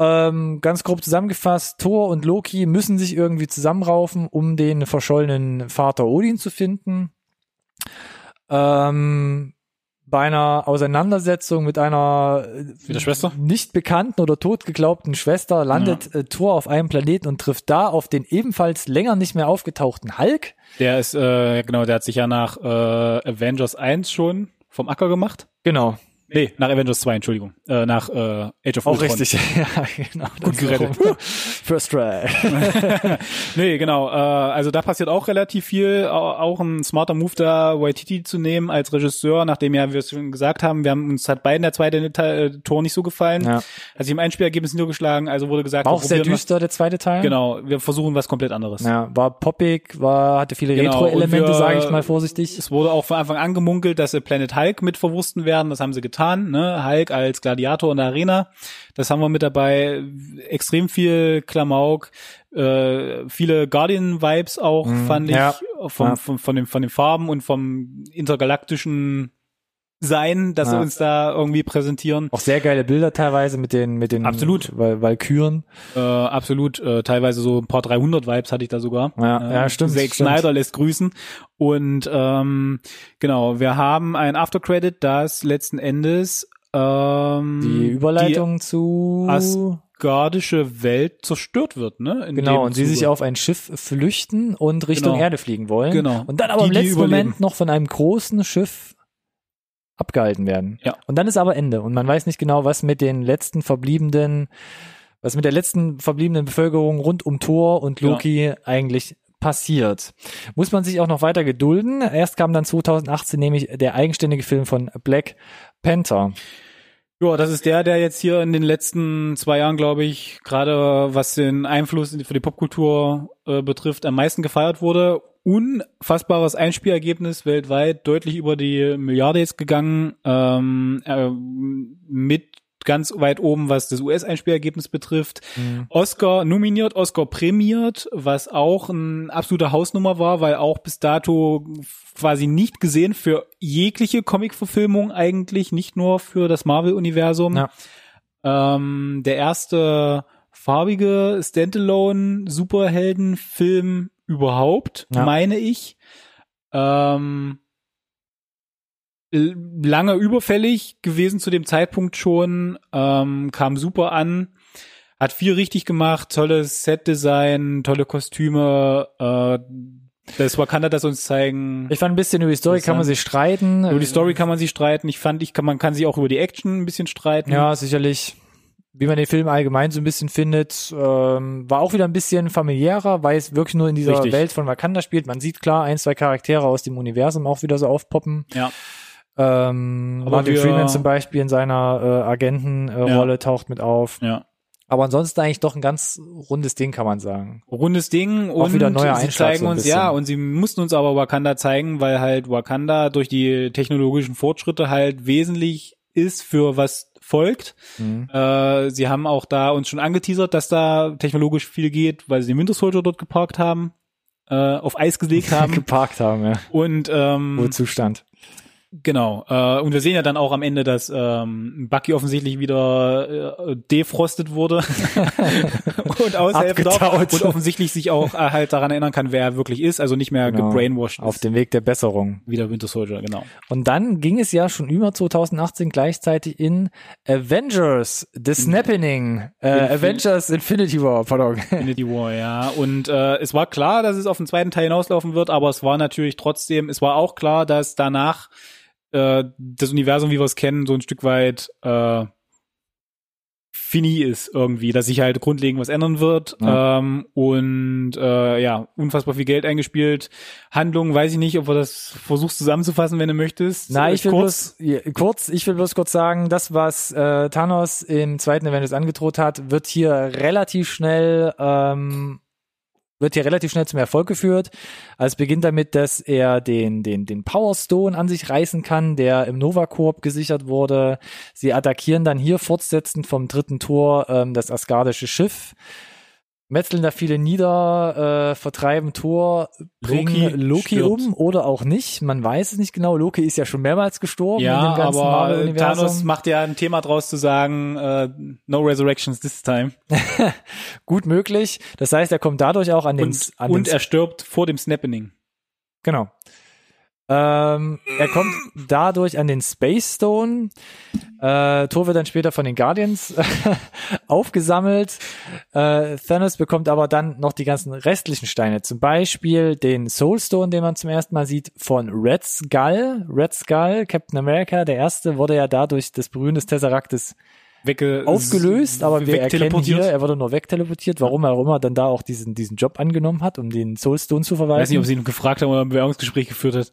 Ähm, ganz grob zusammengefasst, Thor und Loki müssen sich irgendwie zusammenraufen, um den verschollenen Vater Odin zu finden. Ähm, bei einer Auseinandersetzung mit einer äh, Mit der Schwester? nicht bekannten oder totgeglaubten Schwester landet äh, Thor auf einem Planeten und trifft da auf den ebenfalls länger nicht mehr aufgetauchten Hulk. Der ist, äh, genau, der hat sich ja nach äh, Avengers 1 schon vom Acker gemacht. Genau. Nee, nach Avengers 2, Entschuldigung. Äh, nach äh, Age of Auch Ultron. richtig. (laughs) ja, genau. Gut gerettet. First try. (laughs) nee, genau. Äh, also da passiert auch relativ viel. Au- Auch ein smarter Move da, Waititi zu nehmen als Regisseur, nachdem ja wir es schon gesagt haben, wir haben uns hat beiden der zweite Teil, äh, Tor nicht so gefallen. Ja. Hat sich im Einspielergebnis niedergeschlagen, also wurde gesagt, War auch sehr düster, der zweite Teil. Genau, wir versuchen was komplett anderes. Ja, war poppig, war, hatte viele Genau, Retro-Elemente, sage ich mal vorsichtig. Es wurde auch von Anfang an gemunkelt, dass sie Planet Hulk mit verwursten werden. Das haben sie getan. Ne? Hulk als Gladiator in der Arena. Das haben wir mit dabei. Extrem viel Klamauk. Äh, viele Guardian-Vibes auch, Mhm, fand ich. ja. Vom, Ja. Vom, von, den, von den Farben und vom intergalaktischen Sein, das sie Ja. uns da irgendwie präsentieren. Auch sehr geile Bilder teilweise mit den, mit den Absolut. Val Valkyren. Äh, absolut. Äh, teilweise so ein paar 300 Vibes hatte ich da sogar. Ja, äh, ja, stimmt, Zack. Snyder lässt grüßen. Und ähm, genau, wir haben ein Aftercredit, das letzten Endes ähm, Die Überleitung zu As- gardische Welt zerstört wird, ne? In Genau, und sie Zuge. sich auf ein Schiff flüchten und Richtung Genau. Erde fliegen wollen. Genau. Und dann aber Die, im die letzten. Moment noch von einem großen Schiff abgehalten werden. Ja. Und dann ist aber Ende. Und man weiß nicht genau, was mit den letzten verbliebenen, was mit der letzten verbliebenen Bevölkerung rund um Thor und. Loki eigentlich passiert. Muss man sich auch noch weiter gedulden. Erst kam dann 2018 nämlich der eigenständige Film von Black Panther. Ja, das ist der, der jetzt hier in den letzten zwei Jahren, glaube ich, gerade was den Einfluss für die Popkultur äh, betrifft, am meisten gefeiert wurde. Unfassbares Einspielergebnis weltweit, deutlich über die Milliarde jetzt gegangen, ähm, äh, mit ganz weit oben, was das US-Einspielergebnis betrifft. Oscar nominiert, Oscar prämiert, was auch ein absoluter Hausnummer war, weil auch bis dato quasi nicht gesehen für jegliche Comic-Verfilmung eigentlich, nicht nur für das Marvel-Universum. Ja. Ähm, der erste farbige Standalone-Superhelden-Film überhaupt, Ja. meine ich. Ähm, lange überfällig gewesen zu dem Zeitpunkt schon, ähm, kam super an, hat viel richtig gemacht, tolles Set-Design, tolle Kostüme, äh, das Wakanda, das uns zeigen. Ich fand ein bisschen über die Story kann man sich streiten. über die Story kann man sich streiten. Ich fand, ich kann, man kann sich auch über die Action ein bisschen streiten. Ja, sicherlich. Wie man den Film allgemein so ein bisschen findet, ähm, war auch wieder ein bisschen familiärer, weil es wirklich nur in dieser Richtig. Welt von Wakanda spielt. Man sieht klar ein, zwei Charaktere aus dem Universum auch wieder so aufpoppen. ja. Ähm, Aber Martin Freeman zum Beispiel in seiner äh, Agentenrolle äh, Ja. Taucht mit auf. ja. Aber ansonsten eigentlich doch ein ganz rundes Ding, kann man sagen. rundes Ding Auch und wieder neuer sie zeigen so uns, bisschen. ja, und sie mussten uns aber Wakanda zeigen, weil halt Wakanda durch die technologischen Fortschritte halt wesentlich ist für was folgt. Mhm. Äh, sie haben auch da uns schon angeteasert, dass da technologisch viel geht, weil sie den Winter Soldier dort geparkt haben, äh, auf Eis gelegt (laughs) haben. Geparkt haben, ja. und ähm, Wohlzustand. Genau. Äh, und wir sehen ja dann auch am Ende, dass ähm, Bucky offensichtlich wieder äh, defrostet wurde (laughs) und aushelfen darf und offensichtlich sich auch äh, halt daran erinnern kann, wer er wirklich ist, also nicht mehr Genau. gebrainwashed Auf ist. dem Weg der Besserung. Wie der Winter Soldier, genau. Und dann ging es ja schon über 2018 gleichzeitig in Avengers, The Snapping, äh, Infin- Avengers Infinity War, pardon. Infinity War, ja. Und äh, es war klar, dass es auf den zweiten Teil hinauslaufen wird, aber es war natürlich trotzdem, es war auch klar, dass danach äh, das Universum, wie wir es kennen, so ein Stück weit äh, fini ist irgendwie, dass sich halt grundlegend was ändern wird. Ja. Ähm, und äh, ja, unfassbar viel Geld eingespielt. Handlung, weiß ich nicht, ob du das versuchst zusammenzufassen, wenn du möchtest. Äh, ich will kurz. bloß, ja, kurz, ich will bloß kurz sagen, das, was äh, Thanos im zweiten Avengers angedroht hat, wird hier relativ schnell, ähm, wird hier relativ schnell zum Erfolg geführt. Es beginnt damit, dass er den, den, den Power Stone an sich reißen kann, der im Nova Corp gesichert wurde. Sie attackieren dann hier fortsetzend vom dritten Tor ähm, das asgardische Schiff. Metzeln da viele nieder, äh, vertreiben Tor, bringen Loki Loki, um oder auch nicht. Man weiß es nicht genau. Loki ist ja schon mehrmals gestorben in Ja, dem ganzen aber. Thanos macht ja ein Thema draus zu sagen, äh, no resurrections this time. (laughs) Gut möglich. Das heißt, er kommt dadurch auch an den, Und, an und den er stirbt vor dem Snappening. Genau. Ähm, er kommt dadurch an den Space Stone. Äh, Thor wird dann später von den Guardians (laughs) aufgesammelt. Äh, Thanos bekommt aber dann noch die ganzen restlichen Steine. Zum Beispiel den Soul Stone, den man zum ersten Mal sieht, von Red Skull. Red Skull, Captain America, der erste, wurde ja dadurch des Berühren des Tesseractes Wegge aufgelöst, aber wir erkennen hier, er wurde nur wegteleportiert, warum er auch immer dann da auch diesen, diesen Job angenommen hat, um den Soul Stone zu Ich verweisen. weiß nicht, ob sie ihn gefragt haben oder ein Bewerbungsgespräch geführt hat.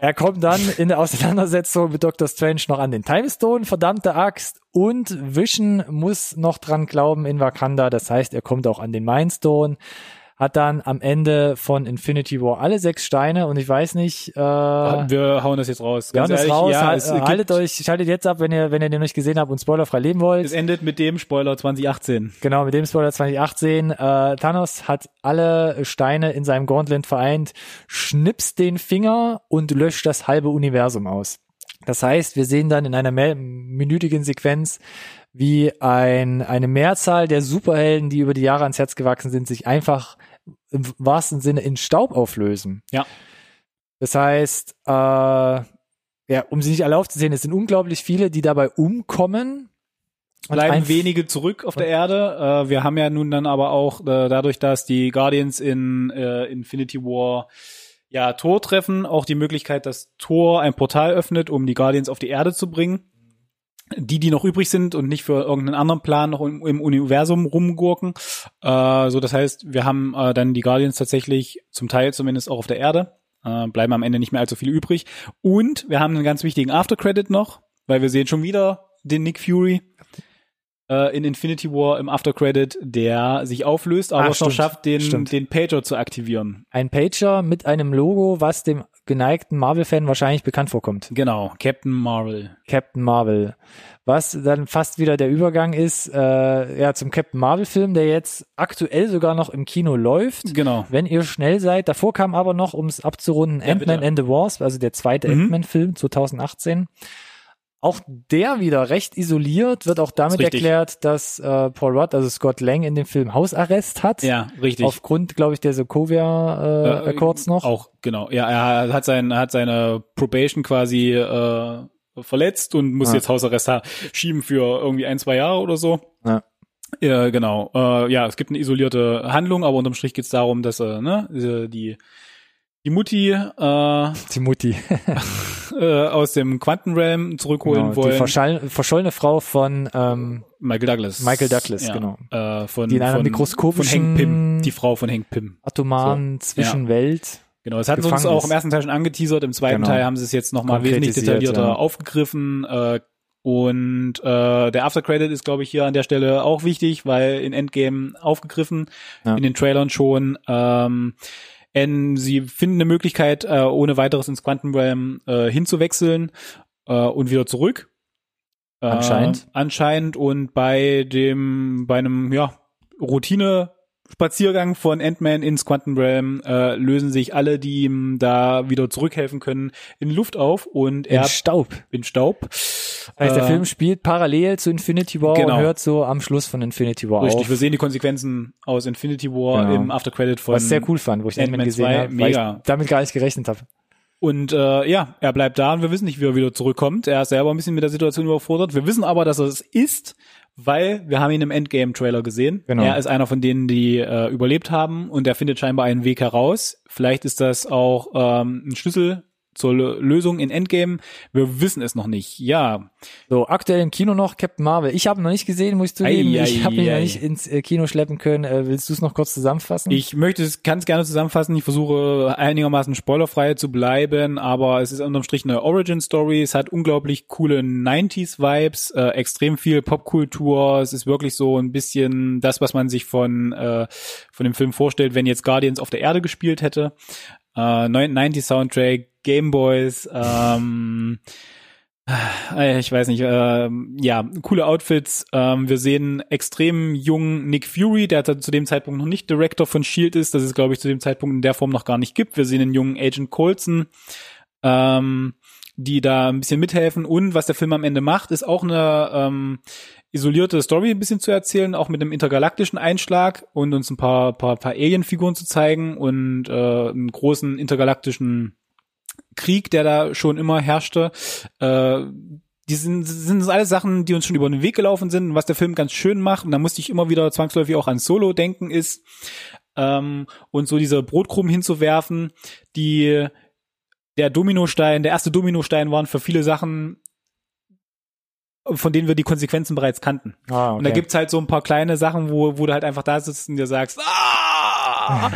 Er kommt dann in der Auseinandersetzung mit Dr. Strange noch an den Time Stone, verdammte Axt. Und Vision muss noch dran glauben in Wakanda. Das heißt, er kommt auch an den Mind Stone. Hat dann am Ende von Infinity War alle sechs Steine und ich weiß nicht, äh, wir Wir hauen das jetzt raus. hauen Ganz das ehrlich, raus. ja, Halt- es, äh, haltet euch, schaltet jetzt ab, wenn ihr, wenn ihr den noch nicht gesehen habt und spoilerfrei leben wollt. es endet mit dem Spoiler 2018. Genau, mit dem Spoiler 2018. Äh, Thanos hat alle Steine in seinem Gauntlet vereint, schnipst den Finger und löscht das halbe Universum aus. Das heißt, wir sehen dann in einer minütigen Sequenz, wie ein, eine Mehrzahl der Superhelden, die über die Jahre ans Herz gewachsen sind, sich einfach im wahrsten Sinne in Staub auflösen. Ja. Das heißt, äh, ja, um sie nicht alle aufzusehen, es sind unglaublich viele, die dabei umkommen. Bleiben wenige zurück auf der Erde. Äh, wir haben ja nun dann aber auch äh, dadurch, dass die Guardians in äh, Infinity War ja Tor treffen, auch die Möglichkeit, dass Tor ein Portal öffnet, um die Guardians auf die Erde zu bringen. Die, die noch übrig sind und nicht für irgendeinen anderen Plan noch im, im Universum rumgurken. Äh, so, das heißt, wir haben äh, dann die Guardians tatsächlich zum Teil zumindest auch auf der Erde. Äh, bleiben am Ende nicht mehr allzu viele übrig. Und wir haben einen ganz wichtigen Aftercredit noch, weil wir sehen schon wieder den Nick Fury äh, in Infinity War im Aftercredit, der sich auflöst, aber Ah, es noch schafft, den, Stimmt. den Pager zu aktivieren. ein Pager mit einem Logo, was dem geneigten Marvel-Fan wahrscheinlich bekannt vorkommt. Genau, Captain Marvel. Captain Marvel. Was dann fast wieder der Übergang ist, äh, ja, zum Captain Marvel-Film, der jetzt aktuell sogar noch im Kino läuft. Genau. Wenn ihr schnell seid. Davor kam aber noch, um es abzurunden, Ja, Ant-Man and the Wasp, also der zweite Mhm. Ant-Man-Film 2018. Auch der wieder recht isoliert, wird auch damit richtig. erklärt, dass äh, Paul Rudd, also Scott Lang, in dem Film Hausarrest hat. Ja, richtig. Aufgrund, glaube ich, der Sokovia äh, Äh, Accords noch. Auch, genau. Ja, er hat, sein, hat seine Probation quasi äh, verletzt und muss Ja. jetzt Hausarrest ha- schieben für irgendwie ein, zwei Jahre oder so. Ja. Ja, genau. Äh, ja, es gibt eine isolierte Handlung, aber unterm Strich geht es darum, dass äh, ne, die die Mutti äh, Die Mutti. (laughs) äh, aus dem Quantenrealm zurückholen Genau, die wollen. verschall verschollene Frau von ähm, Michael Douglas. Michael Douglas, ja. genau. Äh, von, Die in einer von, mikroskopischen- von Hank Pym, die Frau von Hank Pym. atomaren Zwischenwelt. Genau, das hatten sie uns auch im ersten Teil schon angeteasert, im zweiten Genau. Teil haben sie es jetzt nochmal wesentlich detaillierter ja. aufgegriffen. Äh, Und äh, der Aftercredit ist, glaube ich, hier an der Stelle auch wichtig, weil in Endgame aufgegriffen, Ja. in den Trailern schon. Ähm, en, sie finden eine Möglichkeit, äh, ohne weiteres ins Quantum Realm äh, hinzuwechseln äh, und wieder zurück. Äh, Anscheinend. anscheinend und bei dem, bei einem, ja, Routine Spaziergang von Ant-Man ins Quantum Realm äh, lösen sich alle, die ihm da wieder zurückhelfen können, in Luft auf und In er Staub. in Staub. Das heißt, der Äh, Film spielt parallel zu Infinity War Genau. und hört so am Schluss von Infinity War Richtig, wir auf. sehen die Konsequenzen aus Infinity War Genau. im Aftercredit von Was ich sehr cool fand, wo ich Ant-Man gesehen 2, habe, mega. ich damit gar nicht gerechnet habe. Und äh, ja, er bleibt da und wir wissen nicht, wie er wieder zurückkommt. Er ist selber ein bisschen mit der Situation überfordert. Wir wissen aber, dass er es ist, weil wir haben ihn im Endgame-Trailer gesehen. Genau. Er ist einer von denen, die äh, überlebt haben und er findet scheinbar einen Weg heraus. Vielleicht ist das auch ähm, ein Schlüssel zur Lö- Lösung in Endgame. Wir wissen es noch nicht. Ja, So, aktuell im Kino noch Captain Marvel. Ich habe ihn noch nicht gesehen, muss ich zugeben. Ei, ei, ich habe ihn noch ei. nicht ins äh, Kino schleppen können. Äh, willst du es noch kurz zusammenfassen? Ich möchte es, es gerne zusammenfassen. Ich versuche einigermaßen spoilerfrei zu bleiben, aber es ist unterm Strich eine Origin Story. Es hat unglaublich coole 90s Vibes, äh, extrem viel Popkultur. Es ist wirklich so ein bisschen das, was man sich von äh, von dem Film vorstellt, wenn jetzt Guardians auf der Erde gespielt hätte. Äh, 90s Soundtrack, Gameboys, ähm, äh, ich weiß nicht, ähm, ja, coole Outfits. Ähm, wir sehen extrem jungen Nick Fury, der zu dem Zeitpunkt noch nicht Director von Shield ist, das es, glaube ich, zu dem Zeitpunkt in der Form noch gar nicht gibt. Wir sehen einen jungen Agent Coulson, ähm, die da ein bisschen mithelfen. Und was der Film am Ende macht, ist auch eine ähm, isolierte Story ein bisschen zu erzählen, auch mit einem intergalaktischen Einschlag und uns ein paar, paar, paar Alien-Figuren zu zeigen und äh, einen großen intergalaktischen Krieg, der da schon immer herrschte. Äh, die sind, sind das alles Sachen, die uns schon über den Weg gelaufen sind. Und was der Film ganz schön macht, und da musste ich immer wieder zwangsläufig auch an Solo denken, ist, ähm, und so diese Brotkrumen hinzuwerfen, die der Dominostein, der erste Dominostein waren für viele Sachen, von denen wir die Konsequenzen bereits kannten. ah, okay. Und da gibt's halt so ein paar kleine Sachen, wo, wo du halt einfach da sitzt und dir sagst, ah!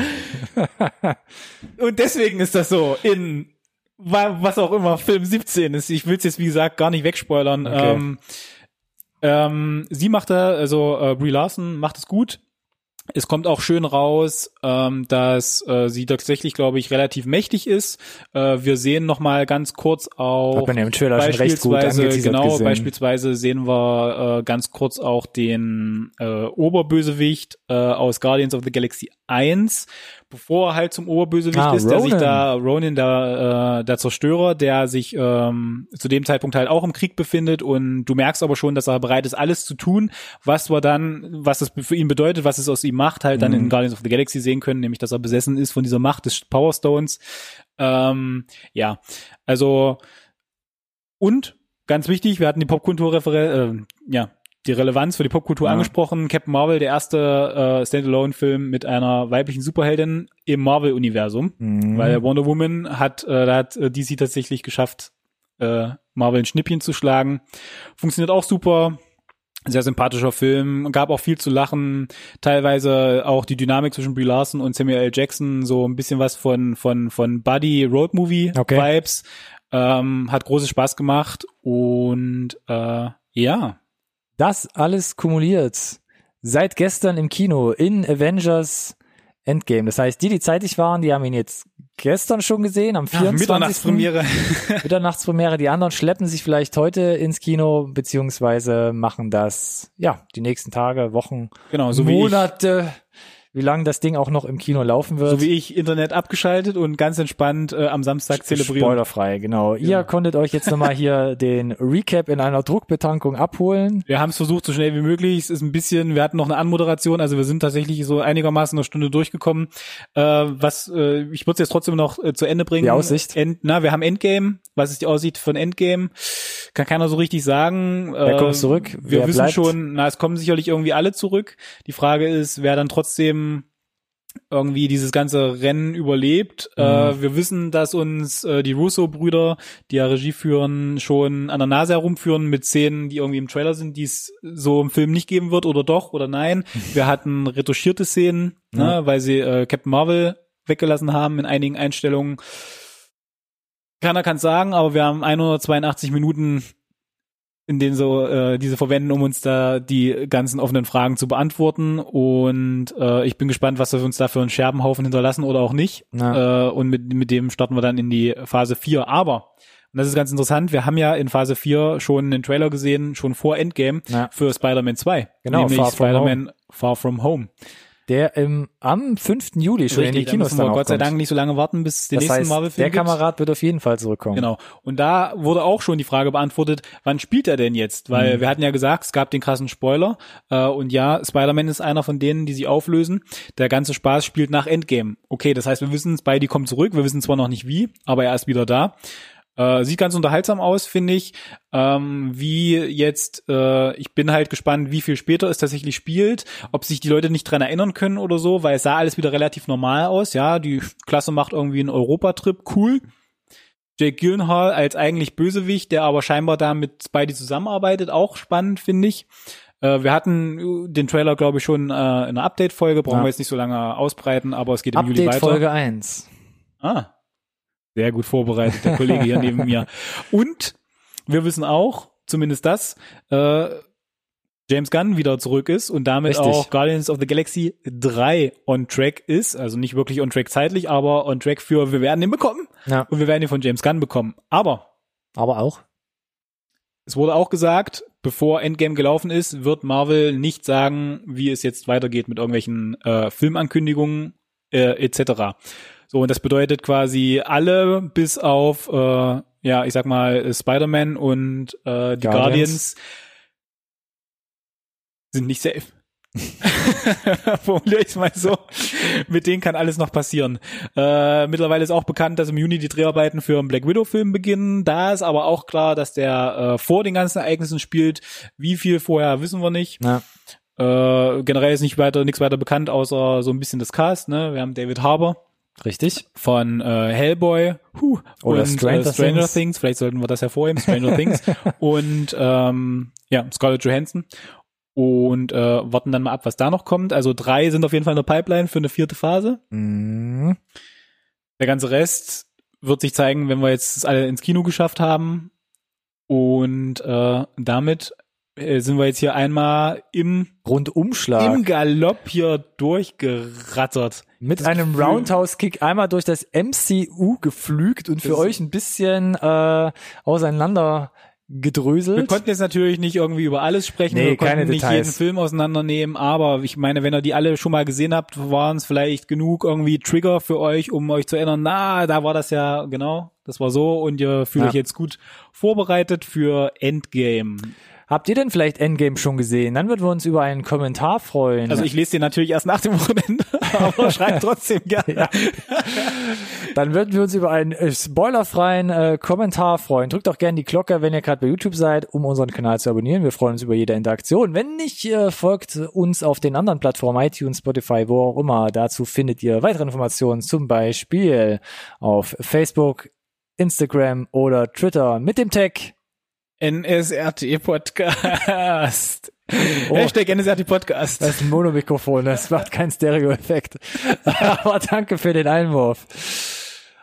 (laughs) und deswegen ist das so in wa- was auch immer Film 17 ist. Ich will es jetzt wie gesagt gar nicht wegspoilern. Okay. Ähm, ähm, sie macht da, also äh, Brie Larson macht es gut. Es kommt auch schön raus, ähm, dass äh, sie tatsächlich, glaube ich, relativ mächtig ist. Äh, wir sehen noch mal ganz kurz auch Hat man ja im Trailer schon recht gut beispielsweise genau gesehen. beispielsweise sehen wir äh, ganz kurz auch den äh, Oberbösewicht äh, aus Guardians of the Galaxy 1 bevor er halt zum Oberbösewicht Ah, ist der sich da Ronin der äh, der Zerstörer der sich ähm, zu dem Zeitpunkt halt auch im Krieg befindet und du merkst aber schon dass er bereit ist alles zu tun was wir dann was das für ihn bedeutet was es aus ihm macht halt dann Mhm. in Guardians of the Galaxy sehen können nämlich dass er besessen ist von dieser Macht des Power Stones ähm, ja also und ganz wichtig, wir hatten die Popkulturreferenz, äh, ja, die Relevanz für die Popkultur Ja. angesprochen. Captain Marvel, der erste äh, Standalone-Film mit einer weiblichen Superheldin im Marvel-Universum, Mhm. weil Wonder Woman hat, äh, da hat äh, DC tatsächlich geschafft, äh, Marvel ein Schnippchen zu schlagen. Funktioniert auch super. Sehr sympathischer Film, gab auch viel zu lachen, teilweise auch die Dynamik zwischen Brie Larson und Samuel L. Jackson, so ein bisschen was von von von Buddy Road Movie Okay. Vibes, ähm, hat großes Spaß gemacht und äh, ja, Das alles kumuliert seit gestern im Kino in Avengers Endgame. Das heißt, die, die zeitig waren, die haben ihn jetzt gestern schon gesehen, am 24. Mitternachtspremiere. (laughs) (laughs) Mitternachtspremiere. Die anderen schleppen sich vielleicht heute ins Kino, beziehungsweise machen das, ja, die nächsten Tage, Wochen, genau, so wie ich, Monate, wie lange das Ding auch noch im Kino laufen wird. so wie ich Internet abgeschaltet und ganz entspannt äh, am Samstag zelebrieren. Spoilerfrei, genau. Ihr Ja. konntet euch jetzt nochmal hier (laughs) den Recap in einer Druckbetankung abholen. Wir haben es versucht, so schnell wie möglich. Es ist ein bisschen, wir hatten noch eine Anmoderation, also wir sind tatsächlich so einigermaßen eine Stunde durchgekommen. Äh, was, äh, ich würde es jetzt trotzdem noch äh, zu Ende bringen. Die Aussicht? End, na, wir haben Endgame. Was ist die Aussicht von Endgame? Kann keiner so richtig sagen. Wer Äh, kommt zurück? Wir Wer wissen bleibt? schon, na, es kommen sicherlich irgendwie alle zurück. Die Frage ist, wer dann trotzdem irgendwie dieses ganze Rennen überlebt. Mhm. Äh, wir wissen, dass uns äh, die Russo-Brüder, die ja Regie führen, schon an der Nase herumführen mit Szenen, die irgendwie im Trailer sind, die es so im Film nicht geben wird oder doch oder nein. (laughs) Wir hatten retuschierte Szenen, Ja. ne, weil sie äh, Captain Marvel weggelassen haben in einigen Einstellungen. Keiner kann sagen, aber wir haben 182 Minuten in denen so äh, diese verwenden, um uns da die ganzen offenen Fragen zu beantworten. Und äh, ich bin gespannt, was wir uns da für einen Scherbenhaufen hinterlassen oder auch nicht. Ja. Äh, und mit, mit dem starten wir dann in die Phase 4. Aber, und das ist ganz interessant, wir haben ja in Phase 4 schon einen Trailer gesehen, schon vor Endgame, Ja. für Spider-Man 2. Genau, nämlich Spider-Man Far From Home. Der im, am 5. Juli schon in die da Kinos müssen dann wir Gott sei kommt. Dank nicht so lange warten, bis den Das nächsten Marvel-Film der gibt. Kamerad wird auf jeden Fall zurückkommen. Genau. Und da wurde auch schon die Frage beantwortet, wann spielt er denn jetzt? Weil Mhm. wir hatten ja gesagt, es gab den krassen Spoiler. Äh, und ja, Spider-Man ist einer von denen, die sie auflösen. Der ganze Spaß spielt nach Endgame. Okay, das heißt, wir wissen, Spidey kommt zurück. Wir wissen zwar noch nicht wie, aber er ist wieder da. Äh, sieht ganz unterhaltsam aus, finde ich. Ähm, wie jetzt, äh, ich bin halt gespannt, wie viel später es tatsächlich spielt, ob sich die Leute nicht dran erinnern können oder so, weil es sah alles wieder relativ normal aus. Ja, die Klasse macht irgendwie einen Europatrip, cool. Jake Gyllenhaal als eigentlich Bösewicht, der aber scheinbar da mit Spidey zusammenarbeitet, auch spannend, finde ich. Äh, wir hatten äh, den Trailer, glaube ich, schon äh, in einer Update-Folge, brauchen Ja. wir jetzt nicht so lange ausbreiten, aber es geht im Juli Update weiter. Folge 1. Ah, sehr gut vorbereitet, der Kollege hier neben mir. Und wir wissen auch, zumindest das, äh, James Gunn wieder zurück ist und damit Richtig. auch Guardians of the Galaxy 3 on track ist. Also nicht wirklich on track zeitlich, aber on track für, wir werden ihn bekommen Ja, und wir werden ihn von James Gunn bekommen. Aber aber auch. es wurde auch gesagt, bevor Endgame gelaufen ist, wird Marvel nicht sagen, wie es jetzt weitergeht mit irgendwelchen äh, Filmankündigungen äh, etc. So, und das bedeutet quasi alle bis auf, äh, ja, ich sag mal, Spider-Man und äh, die Guardians. Guardians sind nicht safe. (laughs) (laughs) Formuliere ich mal so. Mit denen kann alles noch passieren. Äh, mittlerweile ist auch bekannt, dass im Juni die Dreharbeiten für einen Black Widow-Film beginnen. Da ist aber auch klar, dass der äh, vor den ganzen Ereignissen spielt. Wie viel vorher, wissen wir nicht. Ja. Äh, generell ist nicht weiter, nichts weiter bekannt, außer so ein bisschen das Cast. Ne? Wir haben David Harbour Richtig. von äh, Hellboy huh, Oder und Stranger äh, Stranger Things. Things. Vielleicht sollten wir das hervorheben, Stranger Things. (laughs) Und ähm, ja, Scarlett Johansson. Und äh, warten dann mal ab, was da noch kommt. Also drei sind auf jeden Fall in der Pipeline für eine vierte Phase. Mhm. Der ganze Rest wird sich zeigen, wenn wir jetzt alle ins Kino geschafft haben. Und äh, damit äh, sind wir jetzt hier einmal im, Rundumschlag. im Galopp hier durchgerattert. mit das einem Roundhouse-Kick einmal durch das MCU geflügt und für Das- euch ein bisschen äh, auseinander Wir gedröselt. konnten jetzt natürlich nicht irgendwie über alles sprechen, Nee, wir konnten keine nicht Details. jeden Film auseinandernehmen, aber ich meine, wenn ihr die alle schon mal gesehen habt, waren es vielleicht genug irgendwie Trigger für euch, um euch zu erinnern, na, da war das ja, genau, das war so und ihr fühlt Ja. euch jetzt gut vorbereitet für Endgame. Habt ihr denn vielleicht Endgame schon gesehen? Dann würden wir uns über einen Kommentar freuen. Also ich lese den natürlich erst nach dem Wochenende, (laughs) aber (laughs) schreibt trotzdem gerne. Dann würden wir uns über einen äh, spoilerfreien äh, Kommentar freuen. Drückt auch gerne die Glocke, wenn ihr gerade bei YouTube seid, um unseren Kanal zu abonnieren. Wir freuen uns über jede Interaktion. Wenn nicht, äh, folgt uns auf den anderen Plattformen, iTunes, Spotify, wo auch immer. Dazu findet ihr weitere Informationen, zum Beispiel auf Facebook, Instagram oder Twitter mit dem Tag. NSRT Podcast. Oh. Hashtag NSRT Podcast. Das ist ein Monomikrofon, das macht keinen Stereo-Effekt. (laughs) Aber danke für den Einwurf.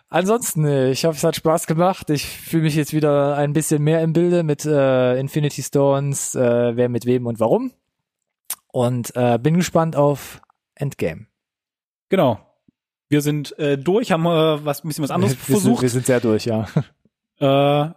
Ansonsten, äh, ich hoffe, es hat Spaß gemacht. Ich fühle mich jetzt wieder ein bisschen mehr im Bilde mit äh, Infinity Stones, äh, wer mit wem und warum. Und äh, bin gespannt auf Endgame. Genau. Wir sind äh, durch, haben äh, was ein bisschen was anderes (laughs) wir, sind, versucht. wir sind sehr durch, ja. Äh,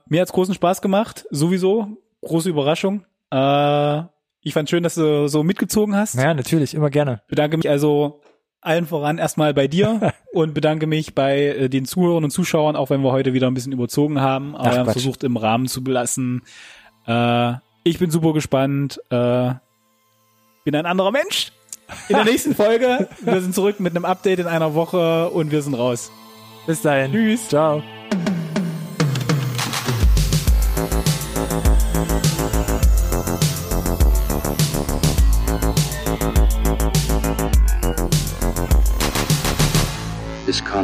mir hat's großen Spaß gemacht, sowieso. Große Überraschung. Äh, ich fand schön, dass du so mitgezogen hast. Ja, natürlich, immer gerne. Bedanke mich also allen voran erstmal bei dir (laughs) und bedanke mich bei äh, den Zuhörern und Zuschauern, auch wenn wir heute wieder ein bisschen überzogen haben, aber Ach, wir haben versucht im Rahmen zu belassen. Äh, ich bin super gespannt. Äh, bin ein anderer Mensch. In der nächsten Folge. (laughs) Wir sind zurück mit einem Update in einer Woche und wir sind raus. Bis dahin. Tschüss. Ciao.